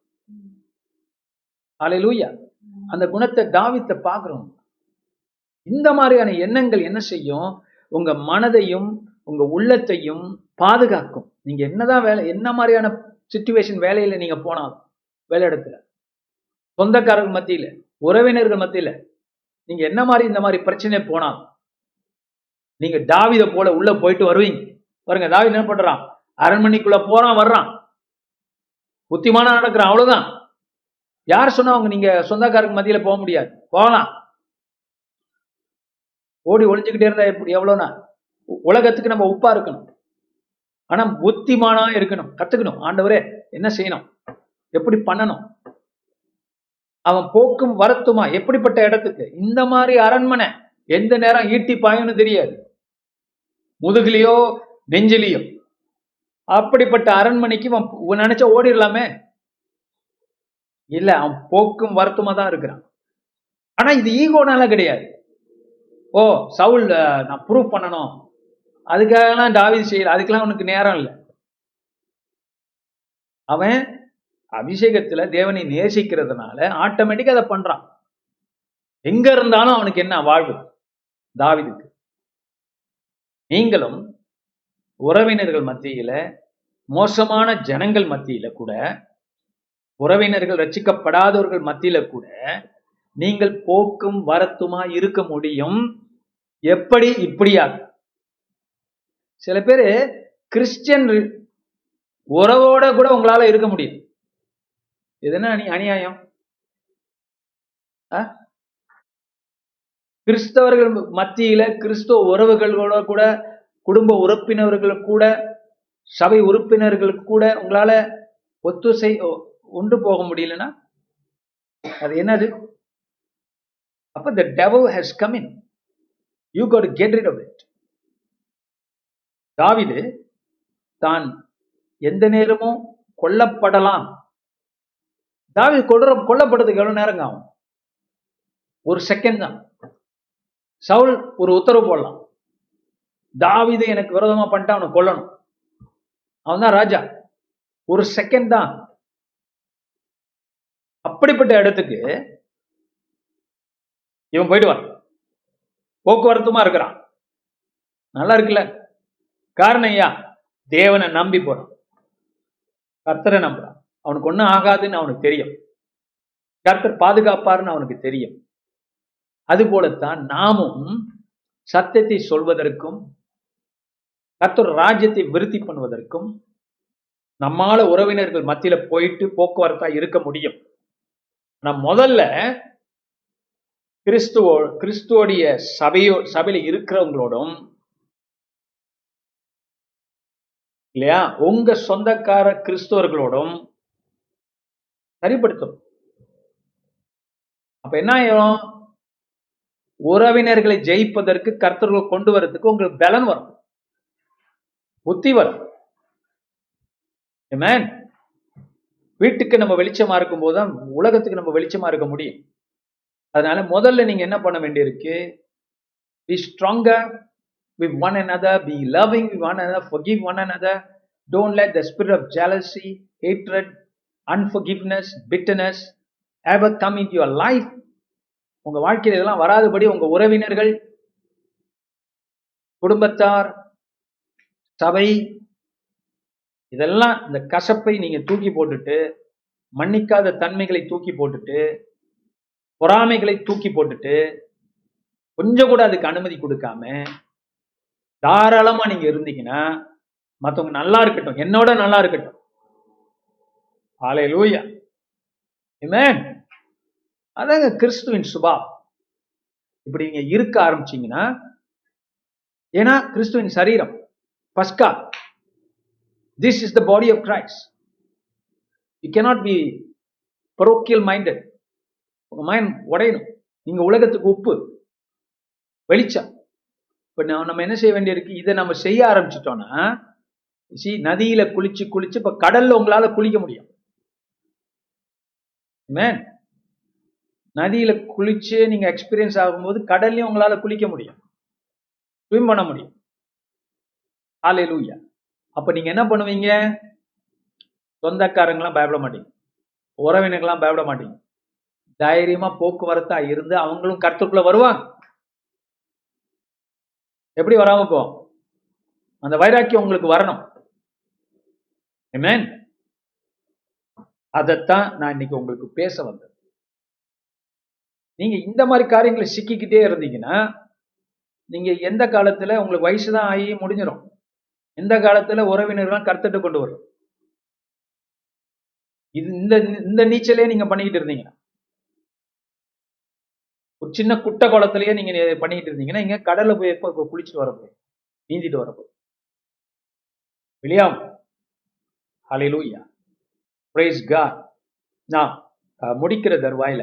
ஹalleluya. அந்த குணத்தை தாவித்த பார்க்கிறோம். இந்த மாதிரியான எண்ணங்கள் என்ன செய்யும்? உங்க மனதையும் உங்க உள்ளத்தையும் பாதுகாக்கும். நீங்க என்னதான் வேலை என்ன மாதிரியான சுச்சுவேஷன் வேலையில நீங்க போனாலும் வேலை இடத்துல. சொந்தக்காரர்கள் மத்தியில உறவினர்கள் மத்தியில நீங்க என்ன மாதிரி இந்த மாதிரி பிரச்சனை போனாலும் நீங்க தாவித போல உள்ள போயிட்டு வருவீங்க. பாருங்க தாவித என்ன பண்றான்? அரண்மனைக்குள்ள போறான் வர்றான். புத்திமானா நடக்கிறான் அவ்வளவுதான். யார் சொன்னா அவங்க நீங்க சொந்தக்காரருக்கு மத்தியில போக முடியாது. போகலாம். ஓடி ஒளிஞ்சுக்கிட்டே இருந்தா எப்படி? எவ்வளவுனா? உலகத்துக்கு நம்ம உப்பா இருக்கணும். ஆனா புத்திமானா இருக்கணும். கத்துக்கணும். ஆண்டவரே என்ன செய்யணும்? எப்படி பண்ணணும்? அவன் போக்கும் வரத்துமா? எப்படிப்பட்ட இடத்துக்கு? இந்த மாதிரி அரண்மனை எந்த நேரம் ஈட்டி பாயும்னு தெரியாது. முதுகுலையோ நெஞ்சிலையோ. அப்படிப்பட்ட அரண்மனைக்கு அவன் நினைச்சா ஓடிடலாமே? இல்ல அவன் போக்கும் வருத்தமா தான் இருக்கிறான். ஆனா இது ஈகோனால கிடையாது. ஓ சவுல் நான் ப்ரூவ் பண்ணணும். அதுக்காகலாம் டாவிது செய்யல. அதுக்கெல்லாம் அவனுக்கு நேரம் இல்லை. அவன் அபிஷேகத்துல தேவனை நேசிக்கிறதுனால ஆட்டோமேட்டிக்கா அதை பண்றான். எங்க இருந்தாலும் அவனுக்கு என்ன? வாழ்வு. தாவிதுக்கு. நீங்களும் உறவினர்கள் மத்தியில மோசமான ஜனங்கள் மத்தியில கூட உறவினர்கள் ரச்சிக்கப்படாதவர்கள் மத்தியில கூட நீங்கள் போக்கும் வரத்துமா இருக்க முடியும்? எப்படி? இப்படியாக. சில பேர் கிறிஸ்டியன் உறவோட கூட உங்களால இருக்க முடியும். இது என்ன அநி அநியாயம்? கிறிஸ்தவர்கள் மத்தியில கிறிஸ்துவ உறவுகளோட கூட குடும்ப உறுப்பினர்கள் கூட சபை உறுப்பினர்கள் கூட உங்களால ஒத்துசை ஒன்று போக முடியலன்னா அது என்னது? அப்ப the devil has come in you got get rid of it தாவிது தான் எந்த நேரமும் கொல்லப்படலாம். தாவீது கொடுற கொல்லப்படுறதுக்கு எவ்வளவு நேரங்க ஆகும்? ஒரு செகண்ட் தான். சவுல் ஒரு உத்தரவு போடலாம். தாவிதை எனக்கு விரோதமா பண்ணிட்டு அவனை கொல்லணும். அவன் தான் ராஜா. ஒரு செகண்ட் தான். அப்படிப்பட்ட இடத்துக்கு இவன் போயிடுவான் போக்குவரத்துமா இருக்கிறான். நல்லா இருக்குல்ல? காரணம் ஐயா தேவனை நம்பி போறான். கர்த்தரை நம்புறான். அவனுக்கு ஒண்ணும் ஆகாதுன்னு அவனுக்கு தெரியும். கர்த்தர் பாதுகாப்பாருன்னு அவனுக்கு தெரியும். அது போலத்தான் நாமும் சத்தியத்தை சொல்வதற்கும் கர்த்தர் ராஜ்யத்தை விருத்தி பண்ணுவதற்கும் நம்மால உறவினர்கள் மத்தியில போயிட்டு போக்குவரத்தா இருக்க முடியும். நான் முதல்ல கிறிஸ்துவோ கிறிஸ்துவோடைய சபையோ சபையில இருக்கிறவங்களோடும் இல்லையா? உங்க சொந்தக்கார கிறிஸ்துவர்களோடும் சரிப்படுத்தும் அப்ப என்ன ஆயிரும்? உறவினர்களை ஜெயிப்பதற்கு கர்த்தர்கள் கொண்டு வரதுக்கு உங்களுக்கு பலன் வரும். புத்தி வரும் Amen. வீட்டுக்கு நம்ம வெளிச்சமா இருக்கும் போதுதான் உலகத்துக்கு நம்ம வெளிச்சமா இருக்க முடியும் அதனால முதல்ல நீங்க என்ன பண்ண வேண்டியிருக்கு be stronger with one another be loving with one another forgive one another don't let the spirit of jealousy hatred unforgiveness bitterness ever come into your life உங்க வாழ்க்கையில் இதெல்லாம் வராதபடி உங்க உறவினர்கள் குடும்பத்தார் சபை இதெல்லாம் இந்த கசப்பை நீங்க தூக்கி போட்டுட்டு மன்னிக்காத தன்மைகளை தூக்கி போட்டுட்டு பொறாமைகளை தூக்கி போட்டுட்டு கொஞ்சம் கூட அதுக்கு அனுமதி கொடுக்காம தாராளமா நீங்க இருந்தீங்கன்னா மத்தவங்க நல்லா இருக்கட்டும். என்னோட நல்லா இருக்கட்டும். ஆலை லூயா அதாங்க கிறிஸ்துவின் சுபா இப்படி நீங்க இருக்க ஆரம்பிச்சீங்கன்னா ஏன்னா கிறிஸ்துவின் சரீரம். பஸ்கா this is the body of Christ you cannot be parochial minded உங்க மைண்ட் உடையணும். நீங்க உலகத்துக்கு உப்பு வெளிச்சம். இப்ப நம்ம நம்ம என்ன செய்ய வேண்டியிருக்கு? இதை நம்ம செய்ய ஆரம்பிச்சிட்டோம்னா சி நதியில குளிச்சு குளிச்சு இப்ப கடல்ல உங்களால குளிக்க முடியும். நதியில குளிச்சு நீங்க எக்ஸ்பீரியன்ஸ் ஆகும்போது கடல்லையும் உங்களால குளிக்க முடியும். ஸ்விம் பண்ண முடியும். ஹalleluya அப்ப நீங்க என்ன பண்ணுவீங்க? சொந்தக்காரங்களாம் பயப்பட மாட்டீங்க. உறவினர்கள்லாம் பயப்பட மாட்டீங்க. தைரியமா போக்குவரத்தா இருந்து அவங்களும் கருத்துக்குள்ள வருவாங்க. எப்படி வராம போ? அந்த வைராக்கியம் உங்களுக்கு வரணும். அதைத்தான் நான் இன்னைக்கு உங்களுக்கு பேச வந்தேன். நீங்க இந்த மாதிரி காரியங்களை சிக்கிக்கிட்டே இருந்தீங்கன்னா நீங்க எந்த காலத்துல உங்களுக்கு வயசு தான் ஆகி முடிஞ்சிடும் இந்த காலத்துல உறவினர்கள்லாம் கருத்துட்டு கொண்டு வரும். இது இந்த இந்த நீச்சலே நீங்க பண்ணிக்கிட்டு இருந்தீங்கன்னா ஒரு சின்ன குட்டை குளத்திலேயே நீங்க பண்ணிக்கிட்டு இருந்தீங்கன்னா இங்க கடல்ல போய் எப்போ குளிச்சுட்டு வரப்போ நீந்திட்டு வரப்போ வெளியாகும் ஹலிலூயா பிரைஸ் கார் நான் முடிக்கிற தருவாயில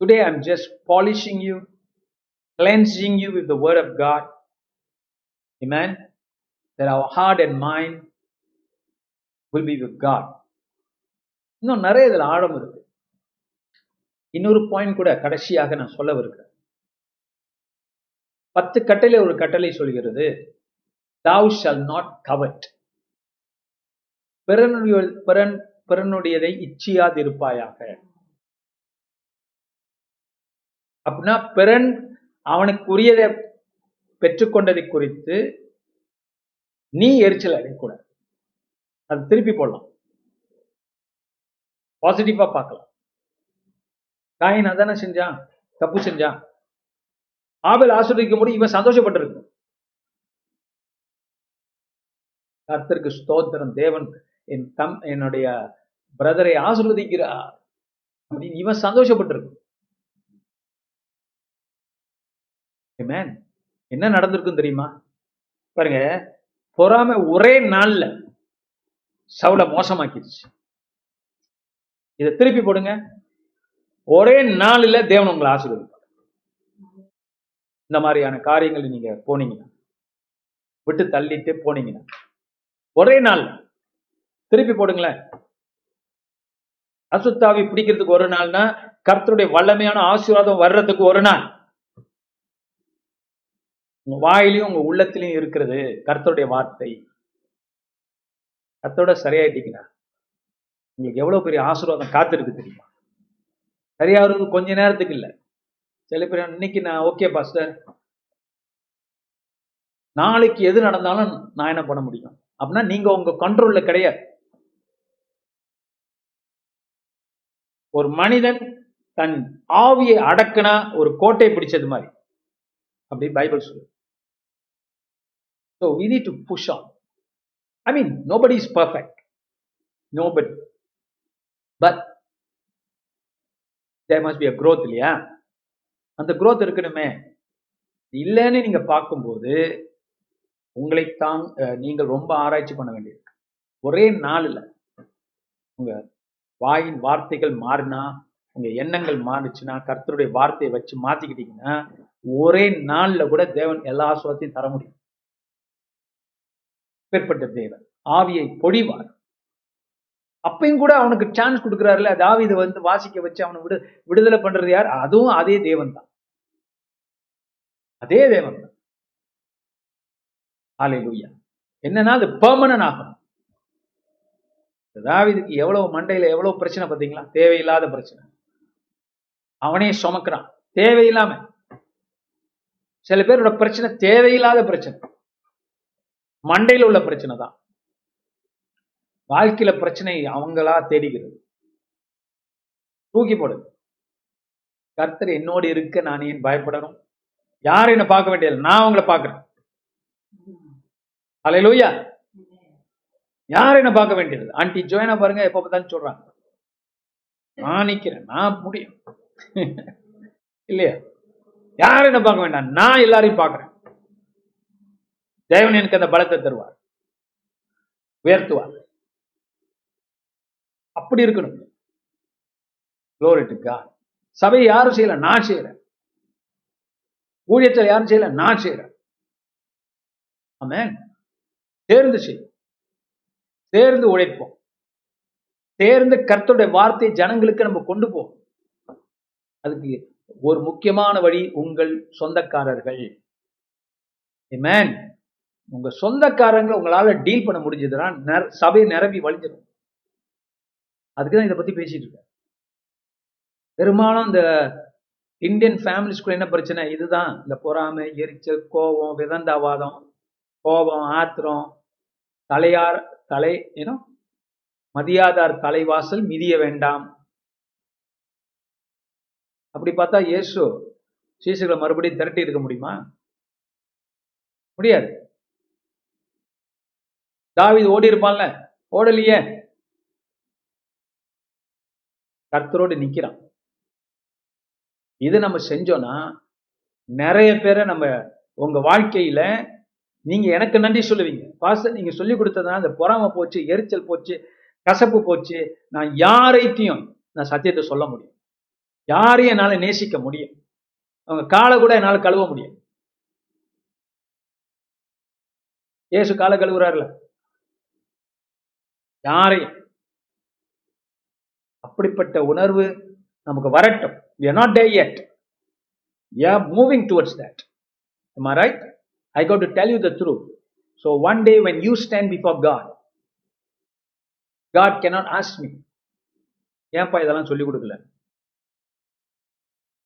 today I am just polishing you cleansing you with the word of God amen that our heart and mind will be with god. இன்னும் நிறைய இதுல ஆழம் இருக்கு. இன்னொரு பாயிண்ட் கூட கடைசியாக நான் சொல்ல இருக்கிறேன் பத்து கட்டளை ஒரு கட்டளை சொல்கிறது தாவ் ஷால் நாட் கவர்ட் பிறனுடைய பிறன் பிறனுடையதை இச்சியாதிருப்பாயாக. அப்படின்னா பிறன் அவனுக்குரியதை பெற்றுக்கொண்டதை குறித்து நீ எரிச்சல் அடையக்கூடாது. அது திருப்பி போடலாம். பாசிட்டிவா பார்க்கலாம். காயின் அதானே செஞ்சான்? தப்பு செஞ்சான்? ஆபல் ஆசிரியக்கும் போது இவன் சந்தோஷப்பட்டிருக்கும் கர்த்தருக்கு ஸ்தோத்திரம். தேவன் என் தம் என்னுடைய பிரதரை ஆசிர்வதிக்கிறார். அப்படின்னு இவன் சந்தோஷப்பட்டிருக்கும் Amen. என்ன நடந்திருக்கும் தெரியுமா? பாருங்க. பொறாமை ஒரே நாள்ல சவுல மோசமாக்கிடுச்சு. இதை திருப்பி போடுங்க. ஒரே நாளில் தேவன் உங்களை ஆசீர்வதிப்பார். இந்த மாதிரியான காரியங்கள் நீங்க போனீங்கன்னா விட்டு தள்ளிட்டு போனீங்கன்னா ஒரே நாள் திருப்பி போடுங்களேன். அசுத்தாவி பிடிக்கிறதுக்கு ஒரு நாள்னா கர்த்தருடைய வல்லமையான ஆசீர்வாதம் வர்றதுக்கு ஒரு நாள். உங்க வாயிலையும் உங்க உள்ளத்திலையும் இருக்கிறது கர்த்தருடைய வார்த்தை. கர்த்தோட சரியாயிட்டீங்கன்னா உங்களுக்கு எவ்வளவு பெரிய ஆசீர்வாதம் காத்திருக்கு தெரியுமா? சரியாகிறது கொஞ்ச நேரத்துக்கு இல்லை. சில பேர் இன்னைக்கு நான் ஓகே பாஸ்டர். நாளைக்கு எது நடந்தாலும் நான் என்ன பண்ண முடியும்? அப்படின்னா நீங்க உங்க கண்ட்ரோல்ல கிடையாது. ஒரு மனிதன் தன் ஆவியை அடக்குனா ஒரு கோட்டை பிடிச்சது மாதிரி. அப்படி பைபிள் சொல்லு so we need to push on. I mean nobody is perfect nobody But there must be a growth இல்லையா? அந்த growth இருக்கணுமே. இல்லைன்னு நீங்க பார்க்கும்போது உங்களைத்தான் நீங்கள் ரொம்ப ஆராய்ச்சி பண்ண வேண்டியிருக்கு. ஒரே நாளில் உங்க வாயின் வார்த்தைகள் மாறினா உங்க எண்ணங்கள் மாறுச்சுன்னா கர்த்தருடைய வார்த்தையை வச்சு மாத்திக்கிட்டீங்கன்னா ஒரே நாளில் கூட தேவன் எல்லா சுகத்தையும் தர முடியும். பேர்பட்ட தேவன். ஆவியை பொழிவார். அப்பையும் கூட அவனுக்கு சான்ஸ் கொடுக்குறாருல தாவீது வந்து வாசிக்க வச்சு அவனை விடு விடுதலை பண்றது யார்? அதுவும் அதே தேவன் தான் அதே தேவன் தான் ஹalleluya. என்னன்னா அது பெர்மனன்ட் ஆகணும். தாவிதுக்கு எவ்வளவு மண்டையில எவ்வளவு பிரச்சனை பார்த்தீங்களா? தேவையில்லாத பிரச்சனை. அவனே சுமக்கிறான். தேவையில்லாம. சில பேரோட பிரச்சனை தேவையில்லாத பிரச்சனை. மண்டையில உள்ள பிரச்சனை தான். வாழ்க்கையில பிரச்சனை அவங்களா தேடிக்கிறது. தூக்கி போடுது. கர்த்தர் என்னோடு இருக்க நான் ஏன் பயப்படணும்? யாரும் என்ன பார்க்க வேண்டியது நான் அவங்கள பார்க்கிறேன். அலையிலூயா யார் என்ன பார்க்க வேண்டியது? ஆண்டி ஜோயனா பாருங்க எப்ப பார்த்தாலும் சொல்றாங்க. நான் நிக்கிறேன் நான் முடியும். இல்லையா? யார் என்ன பார்க்க வேண்டாம்? நான் எல்லாரையும் பார்க்கிறேன். தேவன் எனக்கு அந்த பலத்தை தருவார். உயர்த்துவார். அப்படி இருக்கணும். குளோரிட்டுக்கா சபை யாரும் செய்யல நான் செய்யறேன் ஊழியத்தில் யாரும் செய்யல நான் செய்யறேன் ஆமே சேர்ந்து செய்யும் சேர்ந்து உழைப்போம். சேர்ந்து கர்த்தருடைய வார்த்தையை ஜனங்களுக்கு நம்ம கொண்டு போவோம். அதுக்கு ஒரு முக்கியமான வழி உங்கள் சொந்தக்காரர்கள். மேன் உங்க சொந்தக்காரங்களை உங்களால டீல் பண்ண முடிஞ்சதுன்னா சபை நிரம்பி வழிஞ்சிடும் அதுக்கு தான் இதை பத்தி பேசிட்டு இருக்கேன். பெரும்பாலும் இந்த இந்தியன் ஃபேமிலிஸ்குள்ள என்ன பிரச்சனை? இதுதான். இந்த பொறாமை எரிச்சல் கோபம் விதந்தாவாதம் கோபம் ஆத்திரம் தலையார் தலை ஏனோ மதியாதார் தலைவாசல் மிதிய வேண்டாம். அப்படி பார்த்தா இயேசு சீசுகளை மறுபடியும் திரட்டி இருக்க முடியுமா? முடியாது. தாவீது ஓடி இருப்பான்ல? ஓடலையே. கர்த்தரோடு நிக்கிறான். இது நம்ம செஞ்சோம்னா நிறைய பேரை நம்ம உங்க வாழ்க்கையில நீங்க எனக்கு நன்றி சொல்லுவீங்க. பாச நீங்க சொல்லி கொடுத்ததுனால அந்த பொறாமை போச்சு எரிச்சல் போச்சு கசப்பு போச்சு நான் யாரையும் நான் சத்தியத்தை சொல்ல முடியும். யாரையும் என்னால நேசிக்க முடியும். அவங்க காலை கூட என்னால கழுவ முடியும். ஏசு காலை கழுவுறாருல? யாரையும் அப்படிப்பட்ட உணர்வு நமக்கு வரட்டும் we are not there yet we are moving towards that am i right i got to tell you the truth so one day when you stand before god god cannot ask me ஏன்பா இதெல்லாம் சொல்லிக் கொடுக்கல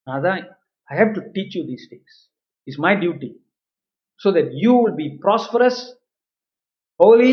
அதான் I have to teach you these things is my duty so that you will be prosperous holy